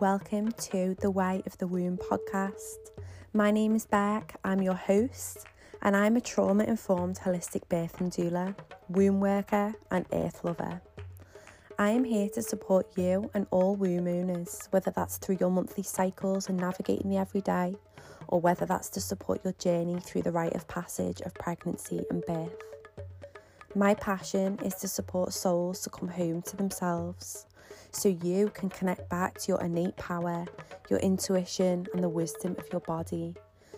Welcome to the Way of the Womb podcast. My name is Bec, I'm your host, and I'm a trauma informed holistic birth and doula, womb worker, and earth lover. I am here to support you and all womb owners, whether that's through your monthly cycles and navigating the everyday, or whether that's to support your journey through the rite of passage of pregnancy and birth. My passion is to support souls to come home to themselves so you can connect back to your innate power, your intuition, and the wisdom of your body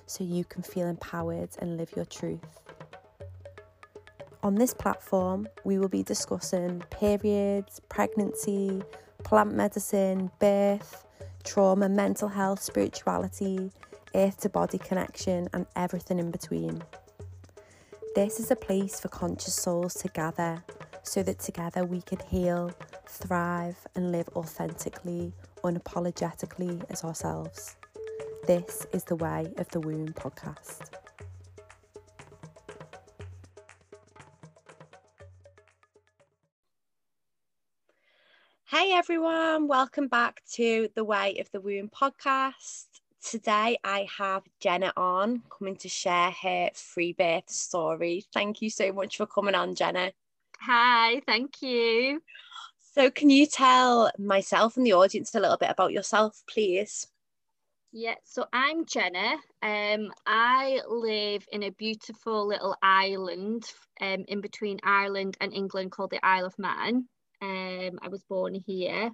so you can feel empowered and live your truth. On this platform, we will be discussing periods, pregnancy, plant medicine, birth, trauma, mental health, spirituality, earth to body connection, and everything in between. This is a place for conscious souls to gather so that together we can heal, thrive, and live authentically, unapologetically as ourselves. This is the Way of the Womb podcast. Hey everyone, welcome back to the Way of the Womb podcast. Today I have Jenna on coming to share her free birth story. Thank you so much for coming on, Jenna. Hi, thank you. So, can you tell myself and the audience a little bit about yourself, please? Yeah, so I'm Jenna. Um, I live in a beautiful little island um, in between Ireland and England called the Isle of Man. Um, I was born here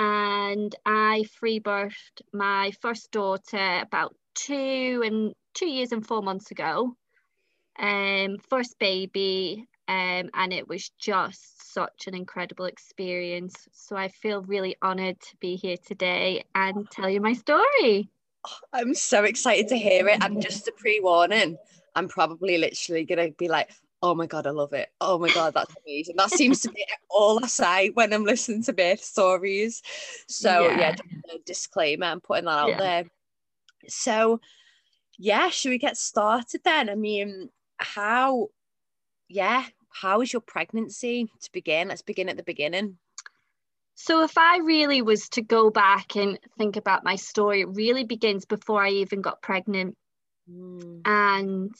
and I free birthed my first daughter about two and two years and four months ago. Um, first baby, um, and it was just such an incredible experience. So I feel really honoured to be here today and tell you my story. I'm so excited to hear it. And just a pre warning, I'm probably literally going to be like, oh my God, I love it. Oh my God, that's amazing. That seems to be all I say when I'm listening to birth stories. So, yeah, yeah disclaimer, I'm putting that out yeah. there. So, yeah, should we get started then? I mean, how yeah, how was your pregnancy to begin? Let's begin at the beginning. So, if I really was to go back and think about my story, it really begins before I even got pregnant. Mm. And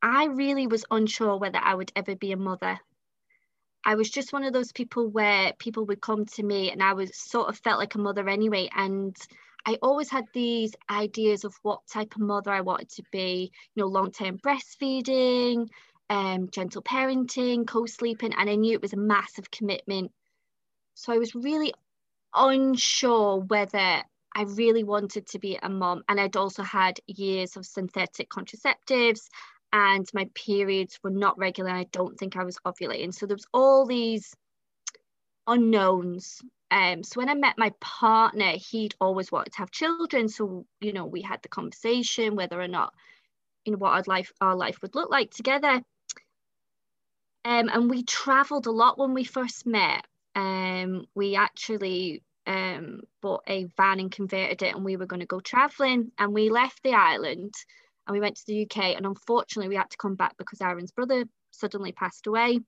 I really was unsure whether I would ever be a mother. I was just one of those people where people would come to me and I was sort of felt like a mother anyway. And I always had these ideas of what type of mother I wanted to be, you know, long term breastfeeding, um, gentle parenting, co sleeping, and I knew it was a massive commitment. So I was really unsure whether I really wanted to be a mom. And I'd also had years of synthetic contraceptives, and my periods were not regular. I don't think I was ovulating. So there was all these unknowns. Um, so when I met my partner, he'd always wanted to have children. So, you know, we had the conversation whether or not, you know, what our life our life would look like together. Um, and we traveled a lot when we first met. Um, we actually um, bought a van and converted it, and we were going to go traveling. And we left the island and we went to the UK. And unfortunately, we had to come back because Aaron's brother suddenly passed away.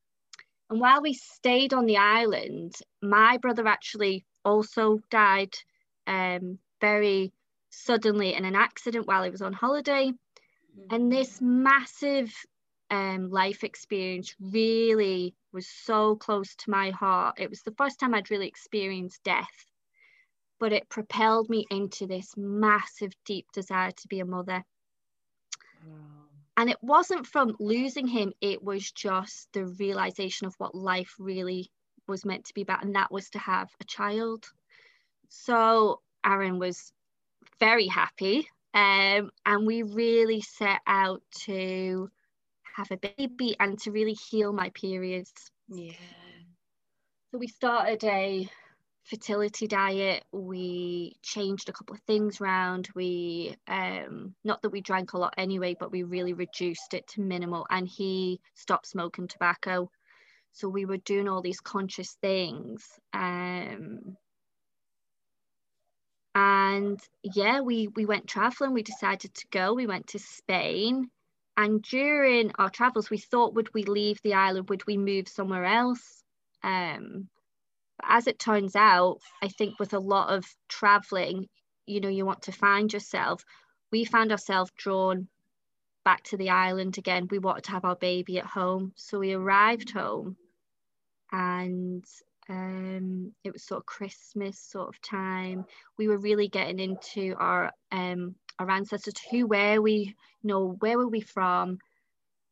And while we stayed on the island, my brother actually also died um, very suddenly in an accident while he was on holiday. And this massive um, life experience really was so close to my heart. It was the first time I'd really experienced death, but it propelled me into this massive, deep desire to be a mother. And it wasn't from losing him, it was just the realization of what life really was meant to be about, and that was to have a child. So Aaron was very happy, um, and we really set out to have a baby and to really heal my periods. Yeah. So we started a fertility diet. We changed a couple of things around. We, um, not that we drank a lot anyway, but we really reduced it to minimal. And he stopped smoking tobacco. So we were doing all these conscious things. Um, and yeah, we we went traveling. We decided to go. We went to Spain and during our travels, we thought, would we leave the island? Would we move somewhere else? Um, But as it turns out, I think with a lot of traveling, you know, you want to find yourself. We found ourselves drawn back to the island again. We wanted to have our baby at home. So we arrived home and um, it was sort of Christmas sort of time. We were really getting into our um, our ancestors. Who were we? You know, where were we from?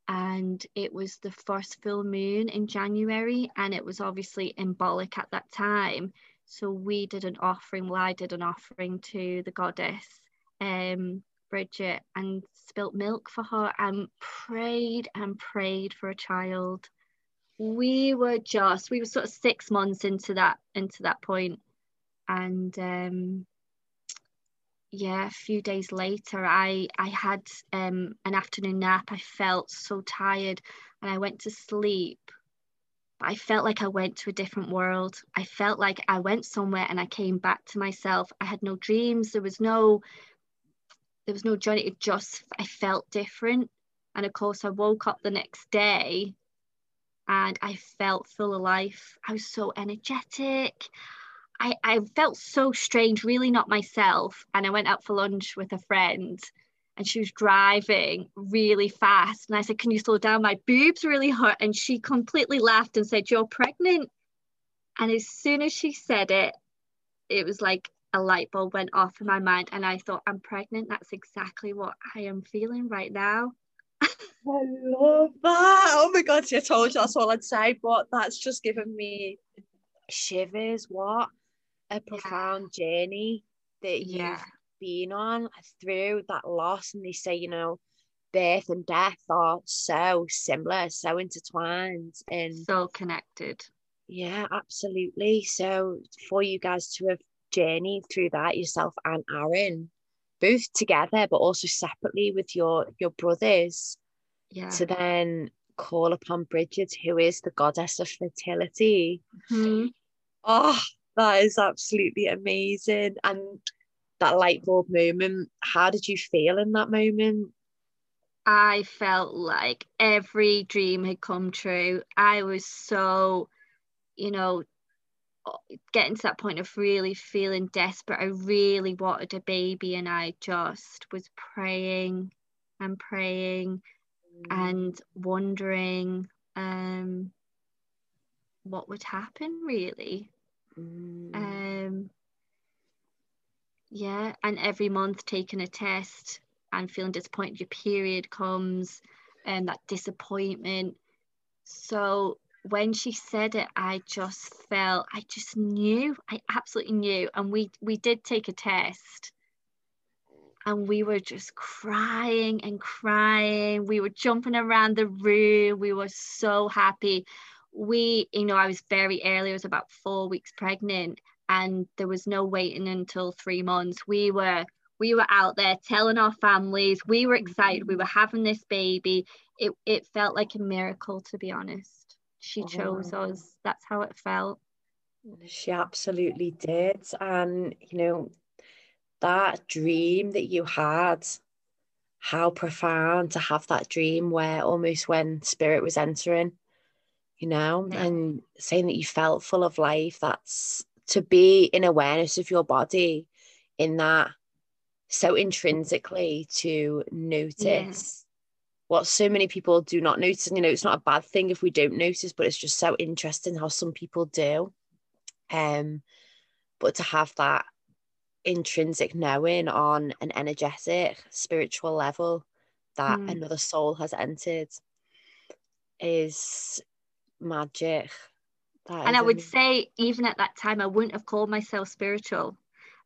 And it was the first full moon in January, and it was obviously Imbolc at that time. So we did an offering. Well, I did an offering to the goddess, um, Bridget, and spilt milk for her, and prayed and prayed for a child we were just we were sort of six months into that into that point. And um yeah a few days later i i had um an afternoon nap. I felt so tired and i went to sleep but i felt like i went to a different world. I felt like i went somewhere and i came back to myself. I had no dreams. There was no there was no journey. It just i felt different. And of course i woke up the next day and I felt full of life. I was so energetic. I, I felt so strange, really not myself. And I went out for lunch with a friend and she was driving really fast. And I said, Can you slow down? My boobs really hurt. And she completely laughed and said, You're pregnant. And as soon as she said it, it was like a light bulb went off in my mind. And I thought, I'm pregnant. That's exactly what I am feeling right now. I love that. Oh my god, I told you that's all I'd say, but that's just given me shivers. What a profound yeah. journey that you've been on through that loss. And they say, you know, birth and death are so similar, so intertwined, and so connected. Yeah, absolutely. So for you guys to have journeyed through that yourself and Aaron, both together but also separately with your your brothers yeah. to then call upon Bridget who is the goddess of fertility mm-hmm. oh that is absolutely amazing and that light bulb moment how did you feel in that moment I felt like every dream had come true. I was so, you know, getting to that point of really feeling desperate. I really wanted a baby, and I just was praying and praying mm. and wondering um, what would happen, really. Mm. Um, yeah, and every month taking a test and feeling disappointed, your period comes, and that disappointment. So when she said it i just felt i just knew i absolutely knew. And we we did take a test. And we were just crying and crying. We were jumping around the room. We were so happy. We you know i was very early. I was about four weeks pregnant. And there was no waiting until three months. We were we were out there telling our families. We were excited. We were having this baby. It, it felt like a miracle to be honest she oh, chose oh. us. That's how it felt. She absolutely did. And, you know, that dream that you had, how profound to have that dream where almost when spirit was entering, you know, yeah. and saying that you felt full of life, that's to be in awareness of your body in that so intrinsically to notice what so many people do not notice. And, you know, it's not a bad thing if we don't notice, but it's just so interesting how some people do. Um, but to have that intrinsic knowing on an energetic, spiritual level that mm. another soul has entered is magic. That and I would say, even at that time, I wouldn't have called myself spiritual.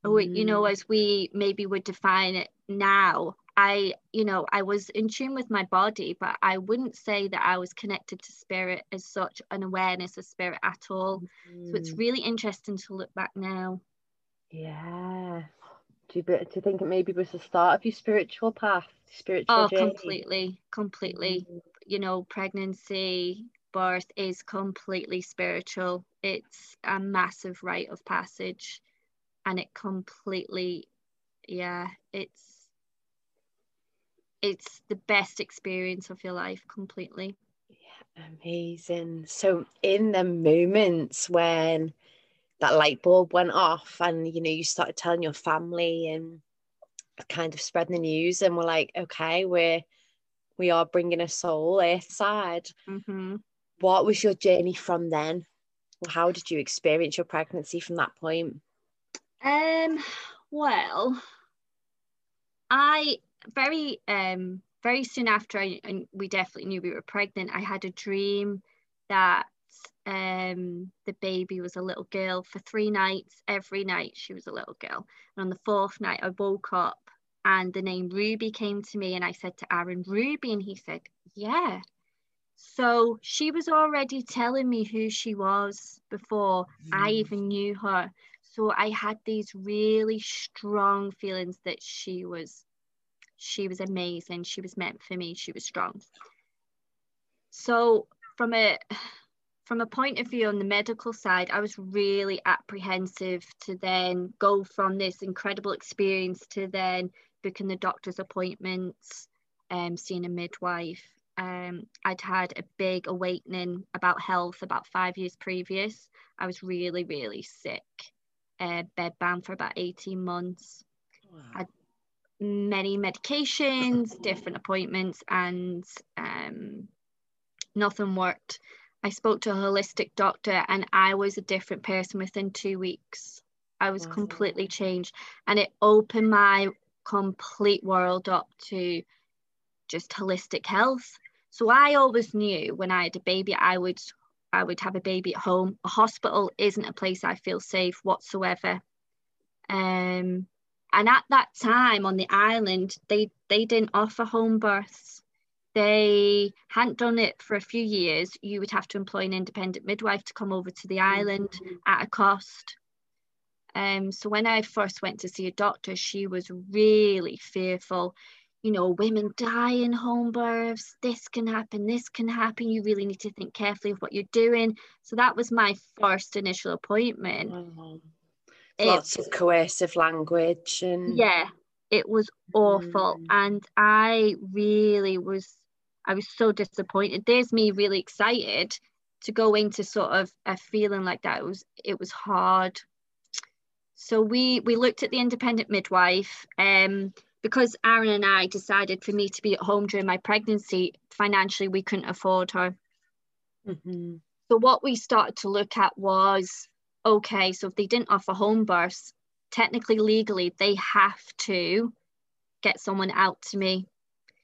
Mm. You know, mm. as we maybe would define it now, I, you know, I was in tune with my body, but I wouldn't say that I was connected to spirit as such, an awareness of spirit at all. Mm. So it's mm. really interesting to look back now. Yeah. Do you, do you think it maybe was the start of your spiritual path, spiritual Oh, journey? completely, completely. Mm. You know, pregnancy, birth is completely spiritual. It's a massive rite of passage, and it completely, yeah, it's it's the best experience of your life completely. Yeah amazing. So in the moments when that light bulb went off and you know you started telling your family and kind of spreading the news and we're like okay we're we are bringing a soul earthside mm-hmm. what was your journey from then? How did you experience your pregnancy from that point? Um well i very um very soon after I, and we definitely knew we were pregnant i had a dream that um the baby was a little girl for three nights. Every night she was a little girl. And on the fourth night i woke up and the name Ruby came to me and I said to Aaron Ruby and he said yeah. So she was already telling me who she was before mm. I even knew her. So I had these really strong feelings that she was she was amazing she was meant for me she was strong so from a from a point of view on the medical side, I was really apprehensive to then go from this incredible experience to then booking the doctor's appointments, um, seeing a midwife. Um, I'd had a big awakening about health about five years previous. I was really, really sick, uh, bedbound for about 18 months. Wow. Had many medications, different appointments, and um, nothing worked. I spoke to a holistic doctor and I was a different person within two weeks. I was wow. completely changed and it opened my complete world up to just holistic health. So I always knew when I had a baby, I would I would have a baby at home. A hospital isn't a place I feel safe whatsoever. Um, and at that time on the island, they they didn't offer home births. They hadn't done it for a few years. You would have to employ an independent midwife to come over to the island at a cost. Um, so when I first went to see a doctor, she was really fearful. You know, women die in home births. This can happen. This can happen. You really need to think carefully of what you're doing. So that was my first initial appointment. Mm-hmm. Lots it, of coercive language and yeah, it was awful, mm. and I really was. I was so disappointed. There's me really excited to go into sort of a feeling like that. It was it was hard so we we looked at the independent midwife um, because Aaron and I decided for me to be at home during my pregnancy. Financially, we couldn't afford her. Mm-hmm. So what we started to look at was okay. So if they didn't offer home births, technically legally they have to get someone out to me.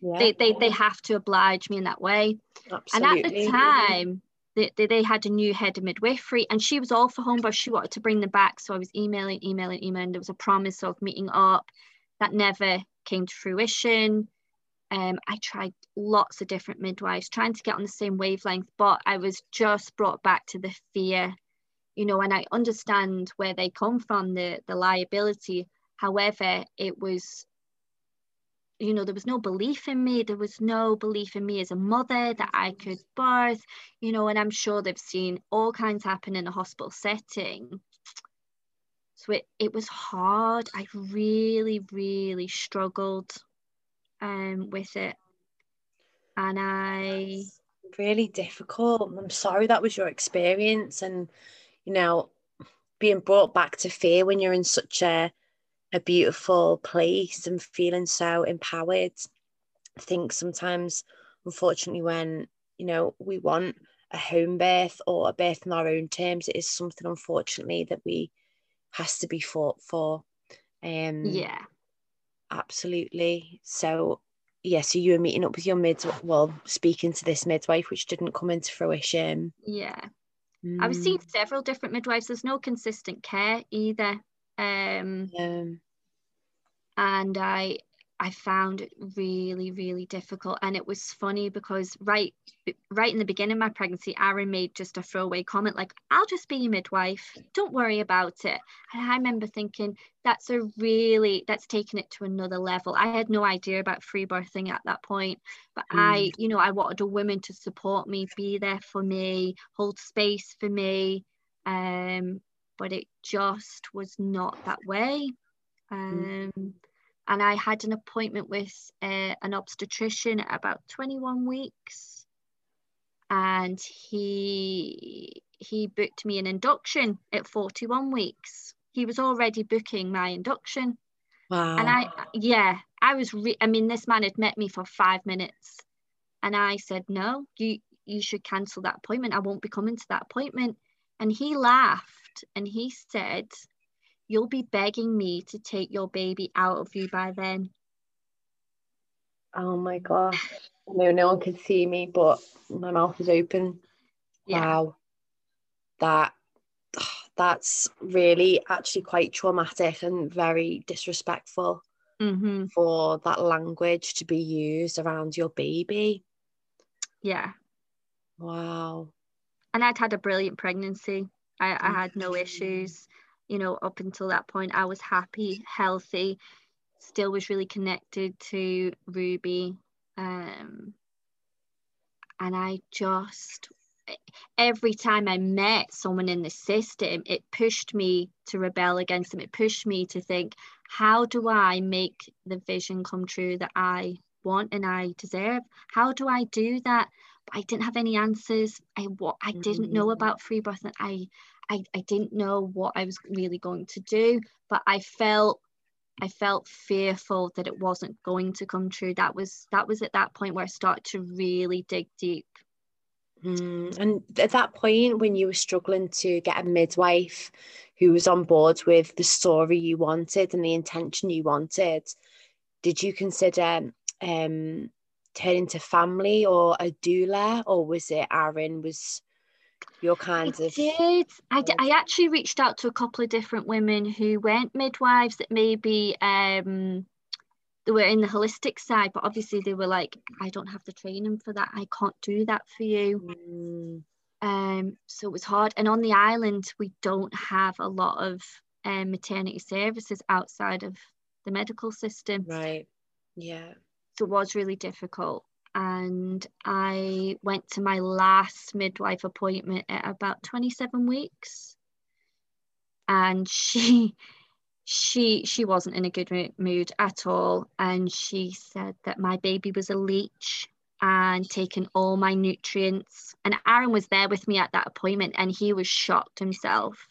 Yeah. They, they they have to oblige me in that way. Absolutely. And at the time, they, they, had a new head of midwifery and she was all for home birth. She wanted to bring them back. So I was emailing, emailing, emailing. There was a promise of meeting up that never came to fruition. Um, I tried lots of different midwives trying to get on the same wavelength, but I was just brought back to the fear, you know, and I understand where they come from, the, the liability. However, it was you know there was no belief in me. There was no belief in me as a mother that i could birth you know and i'm sure they've seen all kinds happen in a hospital setting. So it, it was hard. I really really struggled um with it. And i really difficult. I'm sorry that was your experience and you know being brought back to fear when you're in such a a beautiful place and feeling so empowered. I think sometimes, unfortunately, when you know we want a home birth or a birth in our own terms, it is something unfortunately that we has to be fought for. Um, yeah, absolutely. So yeah, so you were meeting up with your mid, well, speaking to this midwife, which didn't come into fruition. Yeah. Mm. I was seeing several different midwives. There's no consistent care either. Um, yeah. And I I found it really, really difficult. And it was funny because right right in the beginning of my pregnancy, Aaron made just a throwaway comment like, I'll just be your midwife. Don't worry about it. And I remember thinking, that's a really that's taken it to another level. I had no idea about free birthing at that point. But mm. I, you know, I wanted a woman to support me, be there for me, hold space for me. Um, but it just was not that way. Mm. And I had an appointment with uh, an obstetrician at about 21 weeks, and he he booked me an induction at 41 weeks. He was already booking my induction. Wow. And I, yeah, I was, re- I mean, this man had met me for five minutes. And I said, no, you, you should cancel that appointment. I won't be coming to that appointment. And he laughed and he said, You'll be begging me to take your baby out of you by then. Oh my gosh. No, no one can see me, but my mouth is open. Yeah. Wow. That that's really actually quite traumatic and very disrespectful Mm-hmm. for that language to be used around your baby. Yeah. Wow. And I'd had a brilliant pregnancy. I, I had no issues. You know, up until that point, I was happy, healthy, still was really connected to Ruby. Um, and I just, every time I met someone in the system, it pushed me to rebel against them. It pushed me to think, how do I make the vision come true that I want and I deserve? How do I do that? I didn't have any answers. I what I didn't know Mm. about free birth, and I, I I didn't know what I was really going to do. But I felt I felt fearful that it wasn't going to come true. That was that was at that point where I started to really dig deep. Mm, And at that point, when you were struggling to get a midwife who was on board with the story you wanted and the intention you wanted, did you consider um, turning to family or a doula, or was it Aaron was your kinds I of? did. I, d- I actually reached out to a couple of different women who weren't midwives that maybe um they were in the holistic side, but obviously they were like, I don't have the training for that. I can't do that for you. Mm, Um, so it was hard. And on the island, we don't have a lot of um, maternity services outside of the medical system. right. Yeah. So it was really difficult. And I went to my last midwife appointment at about 27 weeks. And she she she wasn't in a good mood at all. And she said that my baby was a leech and taken all my nutrients. And Aaron was there with me at that appointment and he was shocked himself.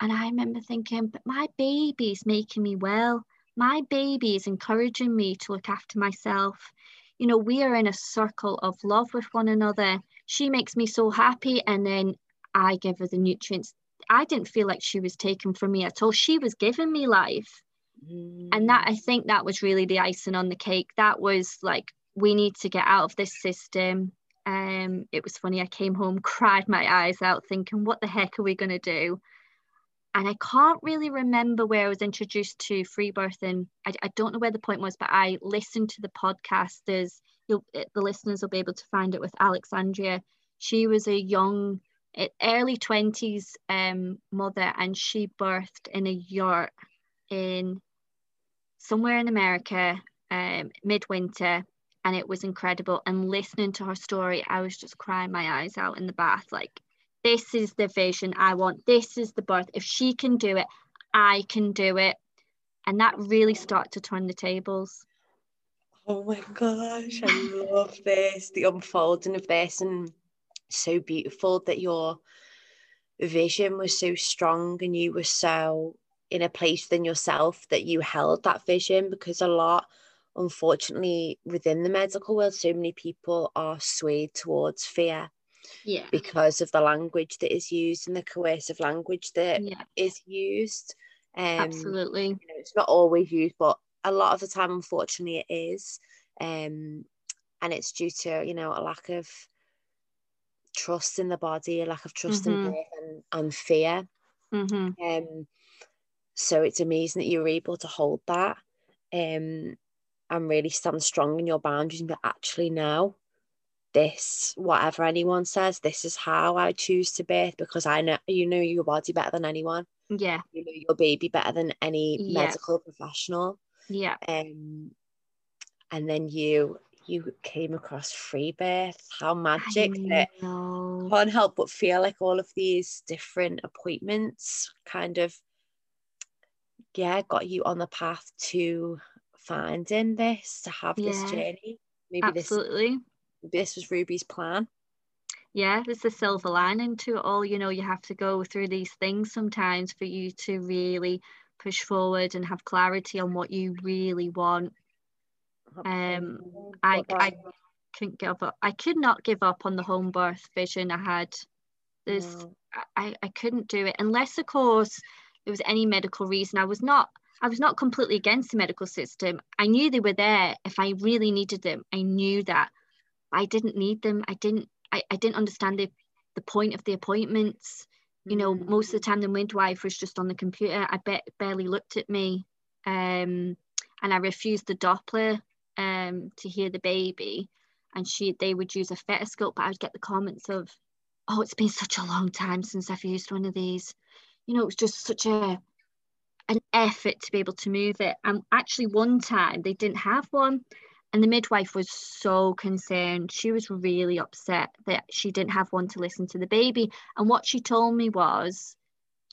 And I remember thinking, but my baby's making me well. My baby is encouraging me to look after myself. You know, we are in a circle of love with one another. She makes me so happy, and then I give her the nutrients. I didn't feel like she was taken from me at all. She was giving me life. And that, I think, that was really the icing on the cake. That was like, we need to get out of this system. Um, it was funny. I came home, cried my eyes out, thinking, what the heck are we going to do? And I can't really remember where I was introduced to free birthing. I, I don't know where the point was, but I listened to the podcast. There's you'll, the listeners will be able to find it with Alexandria. She was a young, eh, early twenties um, mother, and she birthed in a yurt in somewhere in America, um, midwinter, and it was incredible. And listening to her story, I was just crying my eyes out in the bath, like this is the vision I want. This is the birth. If she can do it, I can do it. And that really started to turn the tables. Oh my gosh, I love this, the unfolding of this, and so beautiful that your vision was so strong and you were so in a place within yourself that you held that vision because a lot, unfortunately, within the medical world, so many people are swayed towards fear Yeah. because of the language that is used and the coercive language that Yeah, is used. Um, absolutely. you know, it's not always used, but a lot of the time, unfortunately, it is. Um, and it's due to, you know, a lack of trust in the body, a lack of trust Mhm. in and, and fear. hmm Um, so it's amazing that you were able to hold that um, and really stand strong in your boundaries and be actually now this whatever anyone says this is how i choose to birth because i know you know your body better than anyone. Yeah, you know your baby better than any Yeah. medical professional. Yeah, um and then you you came across free birth how magic that can't help but feel like all of these different appointments kind of yeah got you on the path to finding this to have this journey. Maybe this Absolutely. maybe this was ruby's plan yeah, there's a silver lining to it all. You know, you have to go through these things sometimes for you to really push forward and have clarity on what you really want. Um, I, I couldn't give up. I could not give up on the home birth vision I had. There's, no. I, I couldn't do it unless, of course, there was any medical reason. I was not. I was not completely against the medical system. I knew they were there if I really needed them. I knew that. I didn't need them. I didn't. I, I didn't understand the the point of the appointments. You know, mm. most of the time the midwife was just on the computer. I bet barely looked at me. Um, and I refused the Doppler um, to hear the baby, and she they would use a stethoscope, but I would get the comments of, "Oh, it's been such a long time since I've used one of these." You know, it was just such a an effort to be able to move it. And actually, one time they didn't have one, and the midwife was so concerned. She was really upset that she didn't have one to listen to the baby. And what she told me was,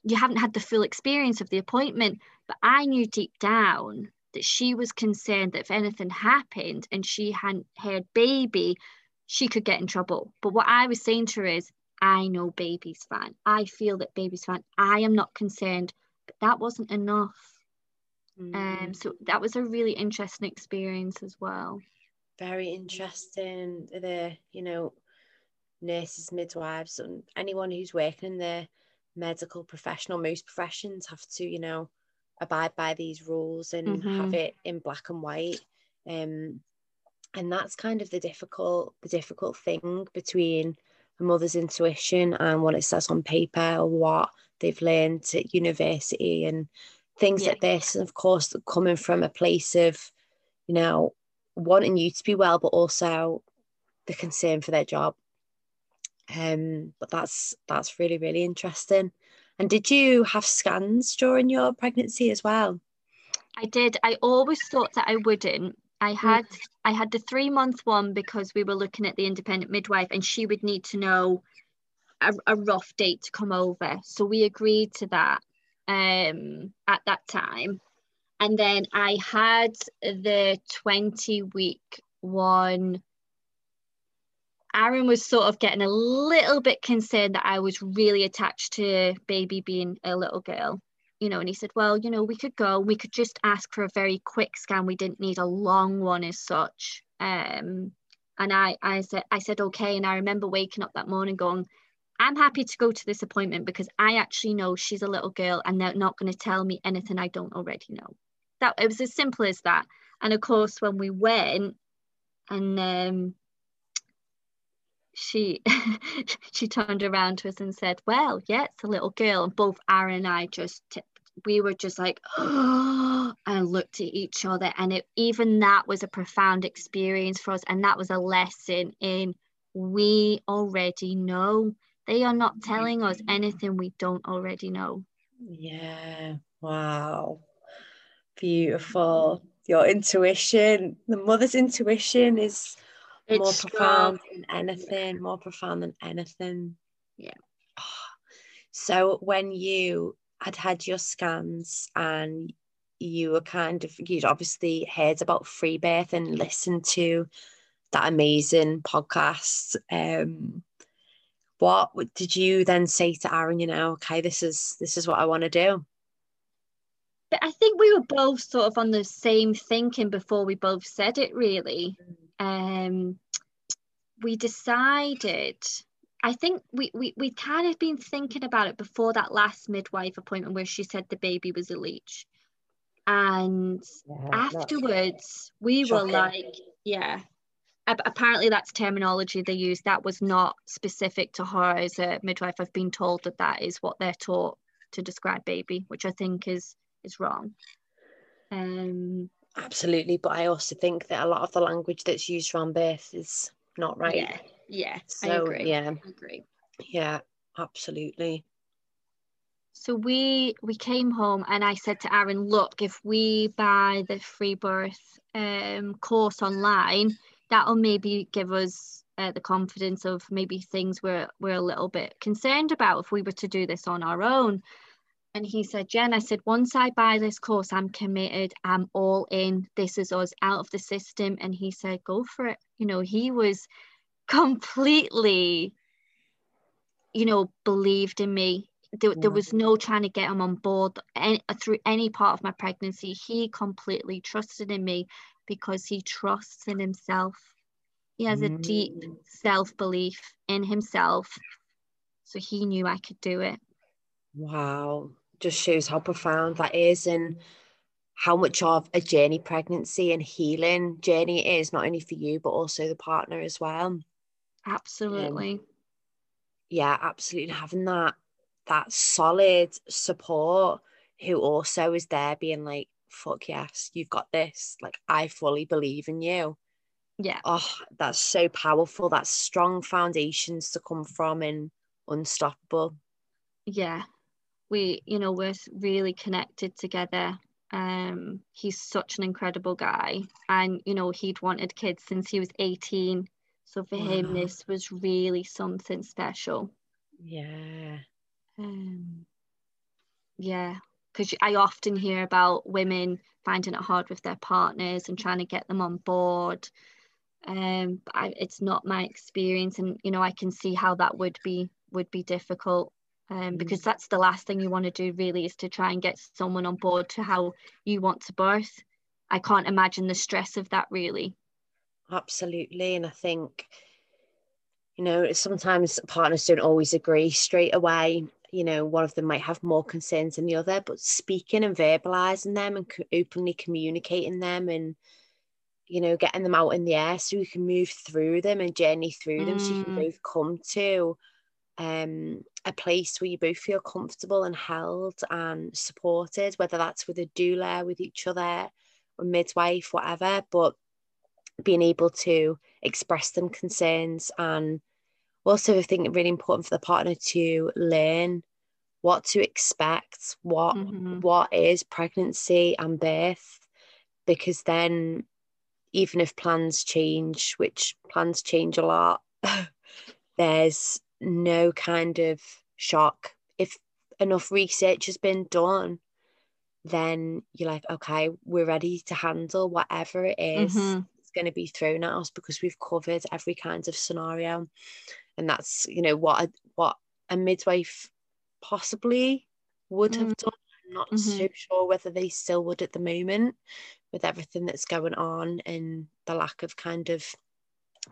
"You haven't had the full experience of the appointment." But I knew deep down that she was concerned that if anything happened and she hadn't heard baby, she could get in trouble. But what I was saying to her is, I know baby's fine. I feel that baby's fine. I am not concerned. But that wasn't enough. Mm. Um, so that was a really interesting experience as well. Very interesting. The, you know, nurses, midwives, and anyone who's working in the medical professional, most professions have to, you know, abide by these rules and mm-hmm. have it in black and white um and that's kind of the difficult the difficult thing between a mother's intuition and what it says on paper or what they've learned at university and things yeah. like this and of course coming from a place of you know wanting you to be well but also the concern for their job um but that's that's really really interesting and did you have scans during your pregnancy as well? I did. I always thought that I wouldn't. I mm. had mm. I had the three month one because we were looking at the independent midwife and she would need to know a, a rough date to come over. So we agreed to that um, at that time. And then I had the 20 week one Aaron was sort of getting a little bit concerned that I was really attached to baby being a little girl, you know, and he said, Well, you know, we could go, we could just ask for a very quick scan. We didn't need a long one as such. Um, and I, I said, I said, okay. And I remember waking up that morning going, I'm happy to go to this appointment because I actually know she's a little girl and they're not going to tell me anything I don't already know. That it was as simple as that. And of course, when we went and um, she she turned around to us and said, "Well, yeah, it's a little girl." And both Aaron and I just we were just like, oh, and looked at each other, and it even that was a profound experience for us, and that was a lesson in we already know. They are not telling us anything we don't already know. Yeah. Wow. Beautiful. Your intuition, the mother's intuition is it's more profound than anything, more profound than anything. Yeah. So when you had had your scans and you were kind of you'd obviously heard about free birth and listened to that amazing podcast um what did you then say to aaron you know okay this is this is what i want to do but i think we were both sort of on the same thinking before we both said it really mm um, we decided I think we, we we kind of been thinking about it before that last midwife appointment where she said the baby was a leech. And yeah, afterwards, we shocking. were like, yeah. Apparently, that's terminology they use. That was not specific to her as a midwife. I've been told that that is what they're taught to describe baby, which I think is is wrong. Um, Absolutely, but I also think that a lot of the language that's used around birth is not right. Yeah, yeah. So I agree. yeah, I agree. Yeah, absolutely. So we we came home and I said to Aaron, look, if we buy the free birth um, course online, that'll maybe give us uh, the confidence of maybe things we're we're a little bit concerned about if we were to do this on our own. And he said, Jen, I said, once I buy this course, I'm committed. I'm all in. This is us out of the system. And he said, go for it. You know, he was completely you know, believed in me. There, there was no trying to get him on board any, through any part of my pregnancy. He completely trusted in me because he trusts in himself. He has a deep Mm. self belief in himself. So he knew I could do it. Wow. Just shows how profound that is and how much of a journey pregnancy and healing journey it is, not only for you, but also the partner as well. Absolutely. Yeah, absolutely. Having that that solid support who also is there being like, fuck yes, you've got this. Like I fully believe in you. yeah. Oh, that's so powerful. That's strong foundations to come from and unstoppable. yeah we you know we're really connected together um he's such an incredible guy and you know he'd wanted kids since he was 18 so for him this was really something special Yeah. um yeah because I often hear about women finding it hard with their partners and trying to get them on board um but I, it's not my experience and you know I can see how that would be would be difficult um, because that's the last thing you want to do really is to try and get someone on board to how you want to birth I can't imagine the stress of that really Absolutely. And I think, you know, sometimes partners don't always agree straight away. You know, one of them might have more concerns than the other, but speaking and verbalizing them and openly communicating them and, you know, getting them out in the air so you can move through them and journey through them so you can Mm. both come to um, a place where you both feel comfortable and held and supported, whether that's with a doula, with each other, or midwife, whatever. But being able to express them concerns and also I think it's really important for the partner to learn what to expect, what Mhm. what is pregnancy and birth, because then even if plans change, which plans change a lot, there's no kind of shock. If enough research has been done, then you're like, okay, we're ready to handle whatever it is Mhm. that's going to be thrown at us because we've covered every kind of scenario. And that's, you know, what a, what a midwife possibly would have done. I'm not so sure whether they still would at the moment with everything that's going on and the lack of kind of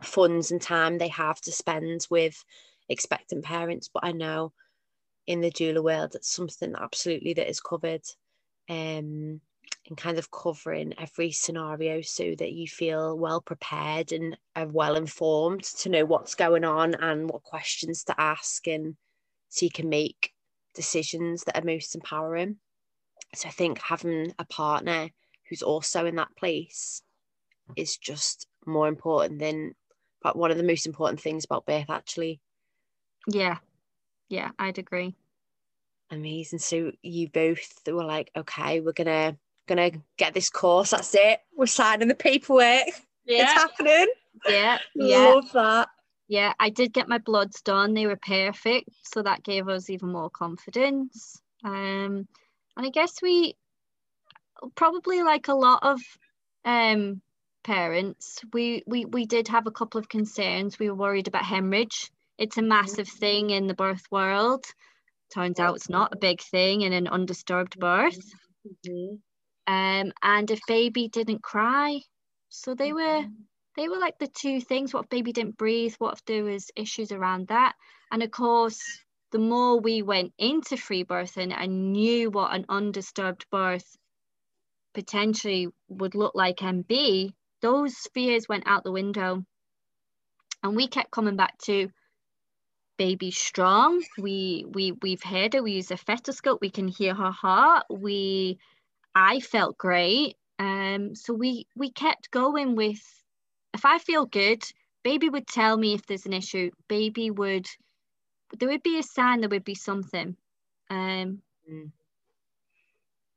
funds and time they have to spend with expectant parents. But I know in the doula world, it's something absolutely that is covered um, and kind of covering every scenario so that you feel well prepared and are well informed to know what's going on and what questions to ask and so you can make decisions that are most empowering. So I think having a partner who's also in that place is just more important than but one of the most important things about birth actually. Yeah. Yeah I'd agree. Amazing. So you both were like okay we're gonna gonna get this course that's it. We're signing the paperwork. It's happening. Yeah yeah. Love that. Yeah I did get my bloods done. They were perfect so that gave us even more confidence. Um and I guess we probably like a lot of um parents we we we did have a couple of concerns. We were worried about hemorrhage. It's a massive thing in the birth world. Turns out it's not a big thing in an undisturbed birth. Mhm. Um and if baby didn't cry so they were they were like the two things what if baby didn't breathe what if there was issues around that? And of course the more we went into free birthing and knew what an undisturbed birth potentially would look like and be those fears went out the window. And we kept coming back to baby strong. We we we've heard her we use a fetoscope. we can hear her heart. We i felt great. Um so we we kept going with if i feel good baby would tell me if there's an issue. Baby would there would be a sign there would be something. Um Mm.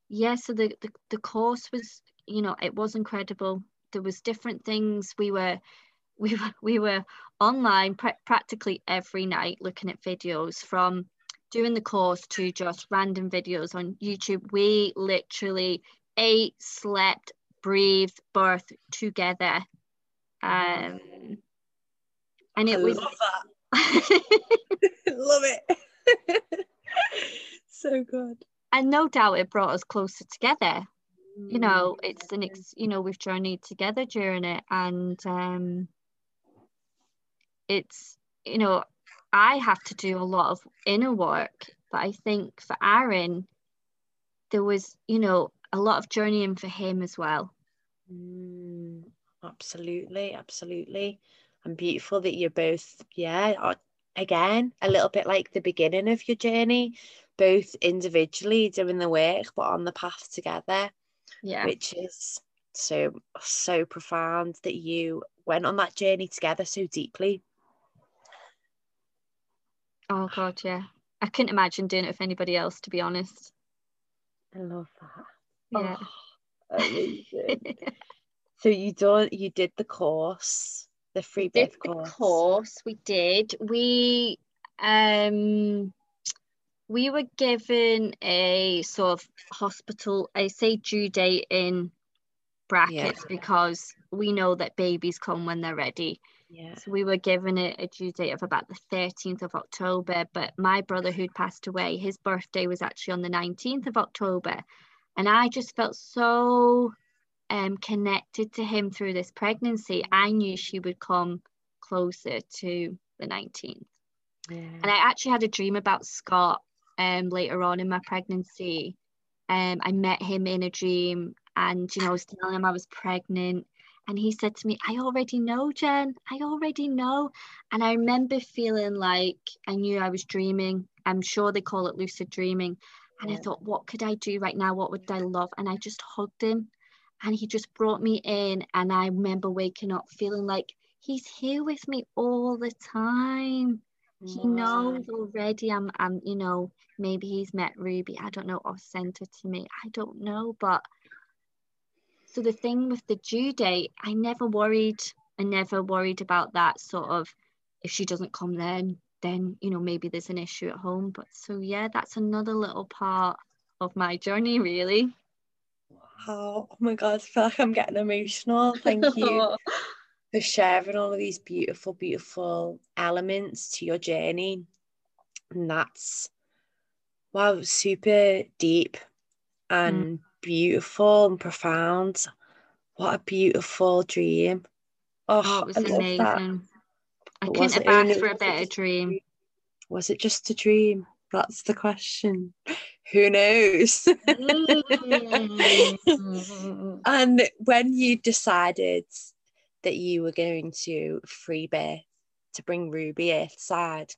yeah so the, the the course was you know it was incredible. There was different things. We were we were we were online pra- practically every night looking at videos from doing the course to just random videos on youtube we literally ate slept breathed birthed together um and I it was love that. Love it. so good. And no doubt it brought us closer together. You know, it's an ex- you know, we've journeyed together during it and um it's you know, I have to do a lot of inner work, but I think for Aaron there was, you know, a lot of journeying for him as well. Mm, absolutely, absolutely. And beautiful that you're both, yeah, again, a little bit like the beginning of your journey, both individually doing the work, but on the path together. Yeah. Which is so, so profound that you went on that journey together so deeply. Oh, God, yeah. I couldn't imagine doing it with anybody else, to be honest. I love that. Yeah. Oh, amazing. so you done you did the course, the free birth course. course. We did. We um we were given a sort of hospital, I say due date in brackets yeah. because we know that babies come when they're ready. Yeah. So we were given a, a due date of about the 13th of October, but my brother who'd passed away, his birthday was actually on the 19th of October. And I just felt so um, connected to him through this pregnancy. I knew she would come closer to the 19th. Yeah. And I actually had a dream about Scott um, later on in my pregnancy. Um, I met him in a dream and, you know, I was telling him I was pregnant and he said to me, I already know, Jen. I already know. And I remember feeling like I knew I was dreaming. I'm sure they call it lucid dreaming. And yeah. I thought, what could I do right now? What would I love? And I just hugged him. And he just brought me in. And I remember waking up feeling like he's here with me all the time. Wow. He knows already I'm I'm, you know, maybe he's met Ruby, I don't know, or sent her to me. I don't know. But so the thing with the due date, I never worried. I never worried about that sort of if she doesn't come then, then you know maybe there's an issue at home. But so yeah, that's another little part of my journey really. Wow. Oh my god, I feel like I'm getting emotional. Thank you for sharing all of these beautiful, beautiful elements to your journey. And that's wow, super deep and mm beautiful and profound. What a beautiful dream. Oh, oh it was amazing. That. I couldn't have asked for a better dream. Was it just a dream? That's the question. Who knows? Mm. and when you decided that you were going to free birth to bring Ruby earthside,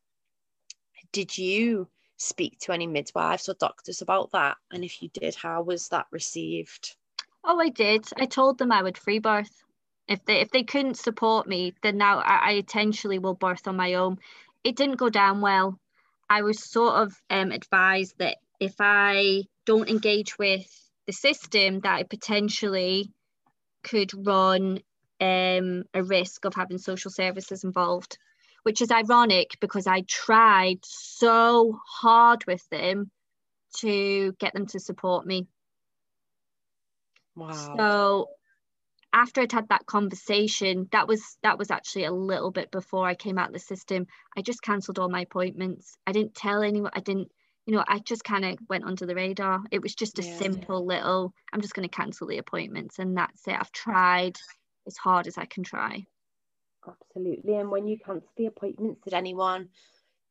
did you speak to any midwives or doctors about that? And if you did, how was that received? Oh, I did. I told them I would free birth. If they if they couldn't support me, then now I, I potentially will birth on my own. It didn't go down well. I was sort of um, advised that if I don't engage with the system, that I potentially could run um, a risk of having social services involved which is ironic because I tried so hard with them to get them to support me. Wow. So after I'd had that conversation, that was that was actually a little bit before I came out of the system. I just cancelled all my appointments. I didn't tell anyone. I didn't, you know, I just kind of went under the radar. It was just a yeah. simple little. I'm just going to cancel the appointments, and that's it. I've tried as hard as I can try. Absolutely. And when you cancel the appointments, did anyone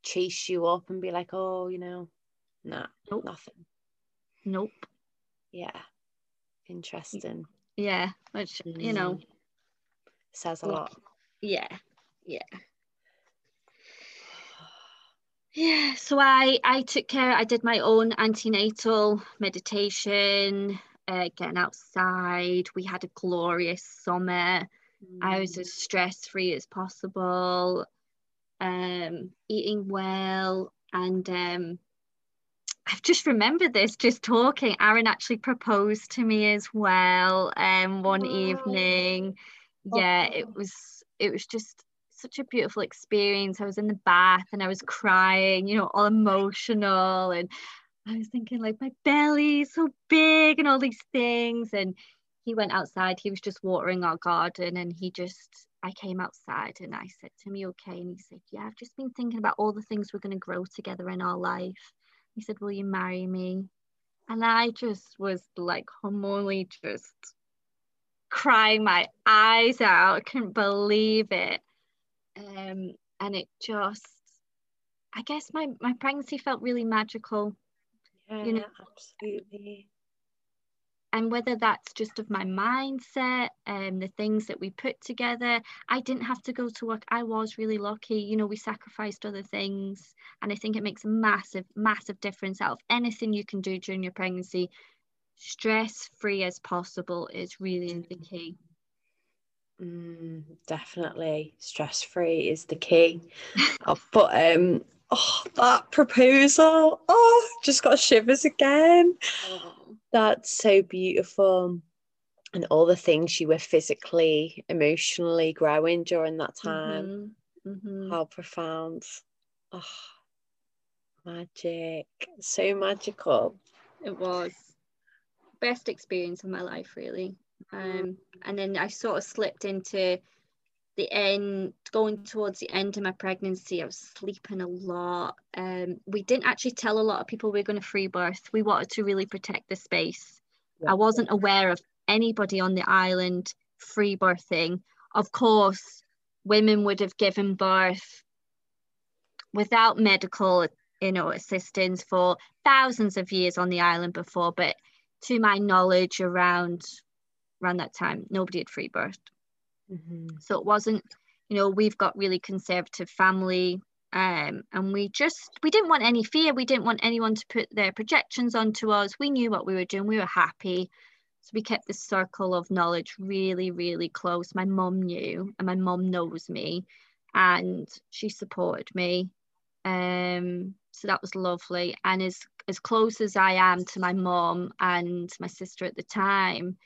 chase you up and be like, oh, you know, nah, nope. nothing? Nope. Yeah. Interesting. Yeah. Which, mm. you know, says a lot. Yeah. Yeah. Yeah, so I I took care. I did my own antenatal meditation, uh, getting outside. We had a glorious summer. I was as stress free as possible, um, eating well, and um, I've just remembered this just talking. Aaron actually proposed to me as well um, one wow. evening. Yeah, oh. it was it was just such a beautiful experience. I was in the bath and I was crying, you know, all emotional and I was thinking like my belly is so big and all these things and he went outside he was just watering our garden and he just I came outside and I said to him, You okay? And he said, Yeah, I've just been thinking about all the things we're going to grow together in our life. He said, Will you marry me? And I just was like hormonally just crying my eyes out. I couldn't believe it. Um, and it just, I guess my, my pregnancy felt really magical. Yeah, you know, absolutely and whether that's just of my mindset and um, the things that we put together. I didn't have to go to work. I was really lucky. You know we sacrificed other things and i think it makes a massive massive difference out of anything you can do during your pregnancy. Stress free as possible is really the key. Mm, definitely. Stress free is the key. But um oh that proposal. Oh just got shivers again. Oh that's so beautiful. And all the things you were physically, emotionally growing during that time. Mm-hmm. Mm-hmm. How profound. Oh, magic. So magical. It was. Best experience of my life, really. Um, and then I sort of slipped into the end going towards the end of my pregnancy i was sleeping a lot. Um, we didn't actually tell a lot of people we are going to free birth. We wanted to really protect the space. Yeah. i wasn't aware of anybody on the island free birthing. Of course women would have given birth without medical you know assistance for thousands of years on the island before but to my knowledge around around that time nobody had free birthed Mm-hmm. So it wasn't, you know, we've got really conservative family. Um, and we just we didn't want any fear. We didn't want anyone to put their projections onto us. We knew what we were doing. We were happy. So we kept this circle of knowledge really, really close. My mum knew, and my mum knows me, and she supported me. Um, so that was lovely. And as as close as I am to my mum and my sister at the time,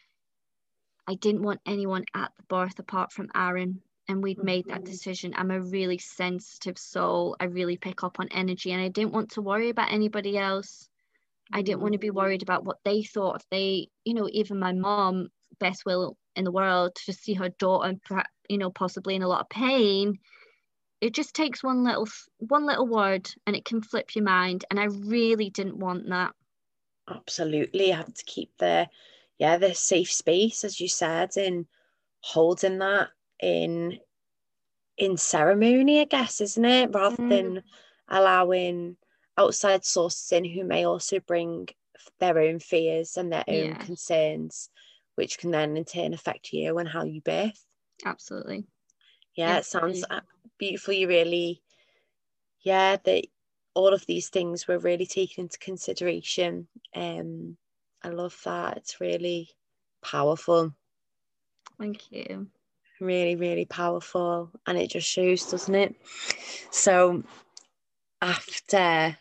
I didn't want anyone at the birth apart from Aaron. And we'd made that mm-hmm. decision. I'm a really sensitive soul. I really pick up on energy and I didn't want to worry about anybody else. I didn't want to be mm-hmm. worried about what they thought. If they, you know, even my mom, best will in the world, to see her daughter, you know, possibly in a lot of pain, it just takes one little one little word and it can flip your mind. And I really didn't want that. Absolutely, you have to keep the yeah the safe space as you said in holding that in in ceremony i guess isn't it rather mm. than allowing outside sources in who may also bring their own fears and their own yeah. concerns which can then in turn affect you and how you birth absolutely yeah, it sounds beautiful you really yeah that all of these things were really taken into consideration um I love that. It's really powerful. Thank you. Really, really powerful. And it just shows, doesn't it? So after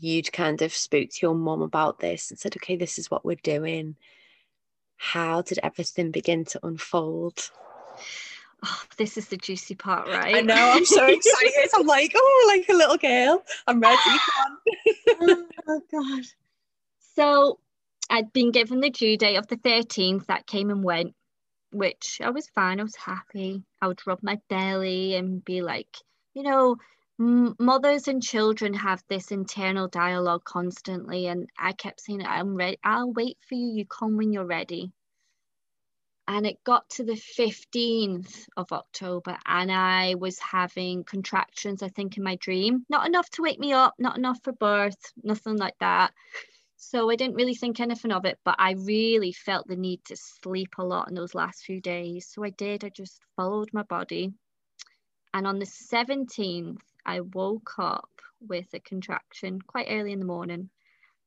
you'd kind of spoke to your mom about this and said, okay, this is what we're doing, how did everything begin to unfold? Oh, this is the juicy part, right? I know, I'm so excited. I'm like, oh, like a little girl. I'm ready. oh, God. So I'd been given the due date of the 13th, that came and went, which I was fine. I was happy. I would rub my belly and be like, you know, m- mothers and children have this internal dialogue constantly. And I kept saying, I'm ready. I'll wait for you. You come when you're ready. And it got to the 15th of October, and I was having contractions, I think, in my dream. Not enough to wake me up, not enough for birth, nothing like that. So I didn't really think anything of it, but I really felt the need to sleep a lot in those last few days. So I did, I just followed my body. And on the 17th, I woke up with a contraction quite early in the morning.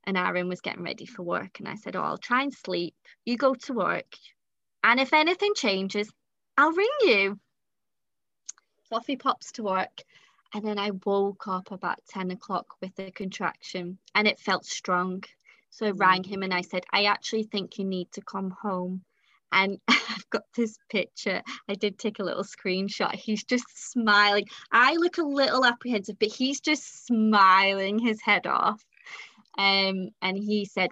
And Aaron was getting ready for work. And I said, Oh, I'll try and sleep. You go to work. And if anything changes, I'll ring you. So off he pops to work. And then I woke up about 10 o'clock with a contraction and it felt strong. So I rang him and I said, I actually think you need to come home. And I've got this picture. I did take a little screenshot. He's just smiling. I look a little apprehensive, but he's just smiling his head off. Um, and he said,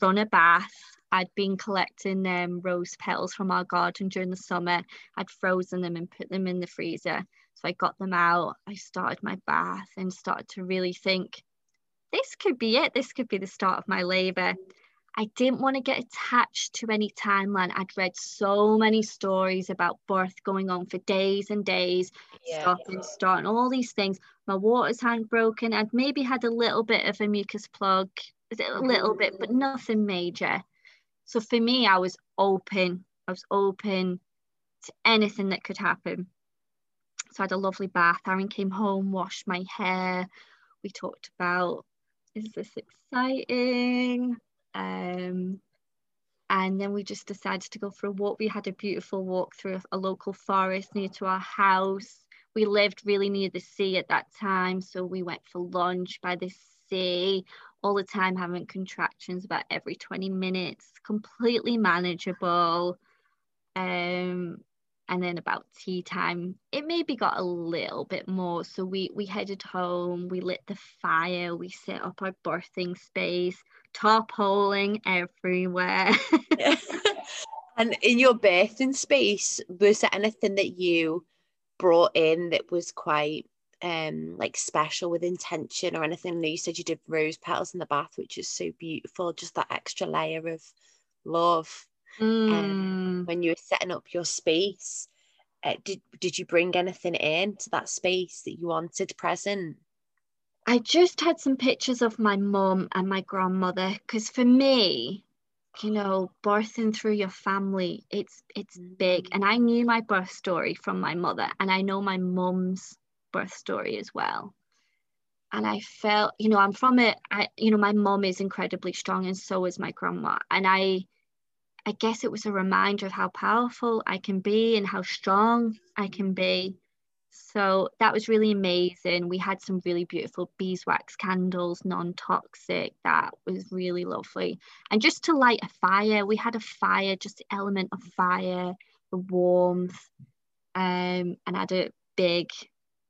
run a bath. I'd been collecting um, rose petals from our garden during the summer. I'd frozen them and put them in the freezer. So I got them out. I started my bath and started to really think this could be it. This could be the start of my labor. I didn't want to get attached to any timeline. I'd read so many stories about birth going on for days and days, yeah. stop and start, and all these things. My waters hadn't broken. I'd maybe had a little bit of a mucus plug, a little bit, but mm. nothing major. So for me, I was open. I was open to anything that could happen. So I had a lovely bath. Aaron came home, washed my hair. We talked about, is this exciting? Um, and then we just decided to go for a walk. We had a beautiful walk through a, local forest near to our house. We lived really near the sea at that time, so we went for lunch by the sea all the time, having contractions about every 20 minutes, completely manageable. Um, and then about tea time it maybe got a little bit more. So we we headed home we lit the fire we set up our birthing space tarpauling everywhere. And in your birthing space was there anything that you brought in that was quite um like special with intention or anything? You said you did rose petals in the bath which is so beautiful just that extra layer of love Mm. Um, when you were setting up your space, uh, did did you bring anything in to that space that you wanted present? I just had some pictures of my mum and my grandmother because for me, you know, birthing through your family, it's it's big. And I knew my birth story from my mother, and I know my mum's birth story as well. And I felt, you know, I'm from it. I, you know, my mum is incredibly strong, and so is my grandma. And I I guess it was a reminder of how powerful I can be and how strong I can be. So that was really amazing. We had some really beautiful beeswax candles, non toxic. That was really lovely. And just to light a fire, we had a fire, just the element of fire, the warmth, um, and I had a big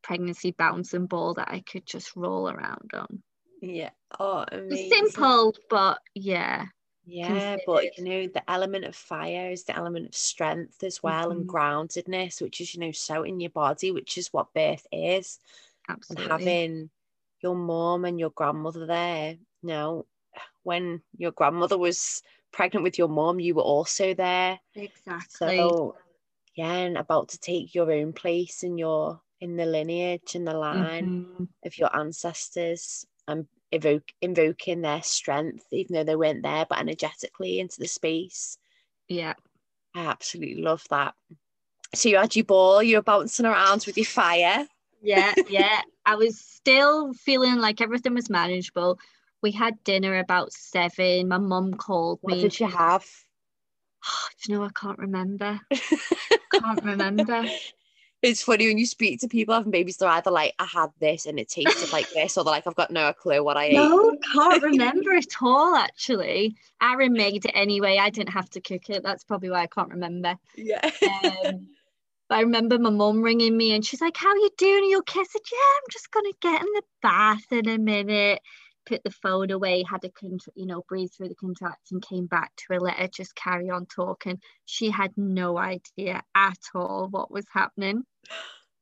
pregnancy bouncing ball that I could just roll around on. Yeah. Oh, amazing. Simple, but yeah, yeah, but you know, the element of fire is the element of strength as well mm-hmm. and groundedness, which is, you know, so in your body, which is what birth is. Absolutely. And having your mom and your grandmother there, you know, when your grandmother was pregnant with your mom, you were also there. Exactly. So yeah, and about to take your own place in your in the lineage and the line mm-hmm. of your ancestors and evoke invoking their strength, even though they weren't there, but energetically into the space. Yeah. I absolutely love that. So you had your ball, you were bouncing around with your fire. Yeah, yeah. I was still feeling like everything was manageable. We had dinner about seven. My mum called me. What did you have? Oh, do you know I can't remember? can't remember it's funny when you speak to people having babies, they're either like, I had this and it tasted like this, or they're like, I've got no clue what I no, ate. No, can't remember at all, actually. Aaron made it anyway. I didn't have to cook it. That's probably why I can't remember. Yeah. Um, but I remember my mum ringing me and she's like, How are you doing? Are you okay? I said, Yeah, I'm just going to get in the bath in a minute put the phone away, had a you know, breathe through the contraction, came back to her, let her just carry on talking. She had no idea at all what was happening.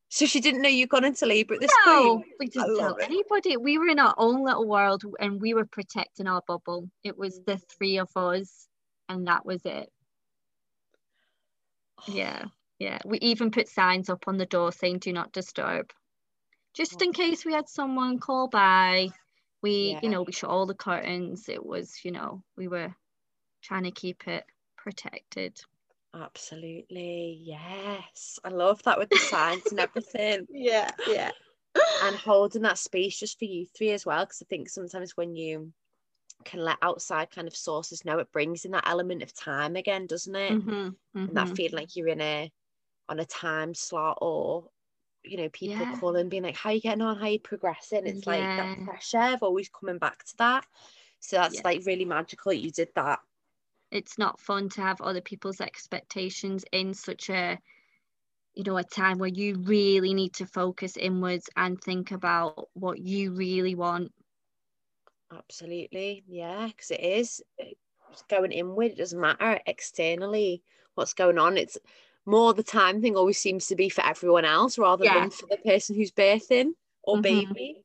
So she didn't know you got into labour at this no, point. we didn't tell it. anybody. We were in our own little world and we were protecting our bubble. It was the three of us, and that was it. Yeah, yeah. We even put signs up on the door saying "Do not disturb," just in case we had someone call by we yeah. you know we shut all the curtains it was you know we were trying to keep it protected absolutely yes i love that with the signs and everything yeah yeah and holding that space just for you three as well because i think sometimes when you can let outside kind of sources know it brings in that element of time again doesn't it mm-hmm, mm-hmm. and that mm-hmm. feeling like you're in a on a time slot or you know, people yeah. calling, being like, How you getting on? How you progressing? It's yeah. like that pressure of always coming back to that. So that's yeah. like really magical that you did that. It's not fun to have other people's expectations in such a you know a time where you really need to focus inwards and think about what you really want absolutely yeah because it is eh, going inward. It doesn't matter externally what's going on. It's more the time thing always seems to be for everyone else rather yeah. than for the person who's birthing or mm-hmm. baby.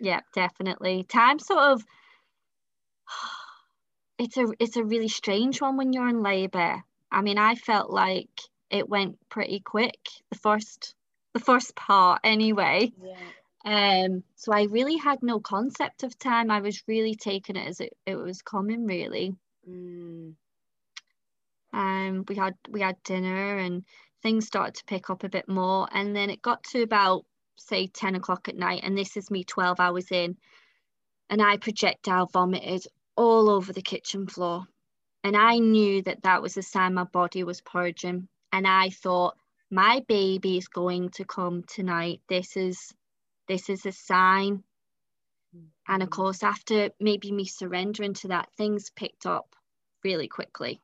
Yeah, definitely. Time sort of it's a it's a really strange one when you're in labour. I mean, I felt like it went pretty quick the first the first part anyway. Yeah. Um, so I really had no concept of time. I was really taking it as it, it was coming really. Mm. Um, we had we had dinner and things started to pick up a bit more. And then it got to about say 10 o'clock at night, and this is me 12 hours in, and I projectile vomited all over the kitchen floor. And I knew that that was a sign my body was purging. And I thought, my baby is going to come tonight. This is this is a sign. And of mm-hmm. course, after maybe me surrendering to that, things picked up really quickly.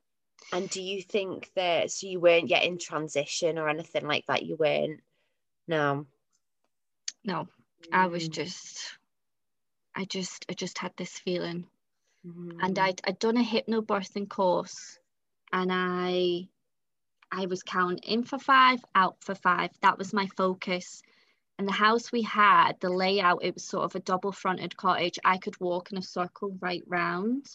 And do you think that so you weren't yet in transition or anything like that? You weren't? No. No. I was mm. just I just I just had this feeling. Mm. And I'd I'd done a hypnobirthing course and I I was counting in for five, out for five. That was my focus. And the house we had, the layout, it was sort of a double fronted cottage. I could walk in a circle right round.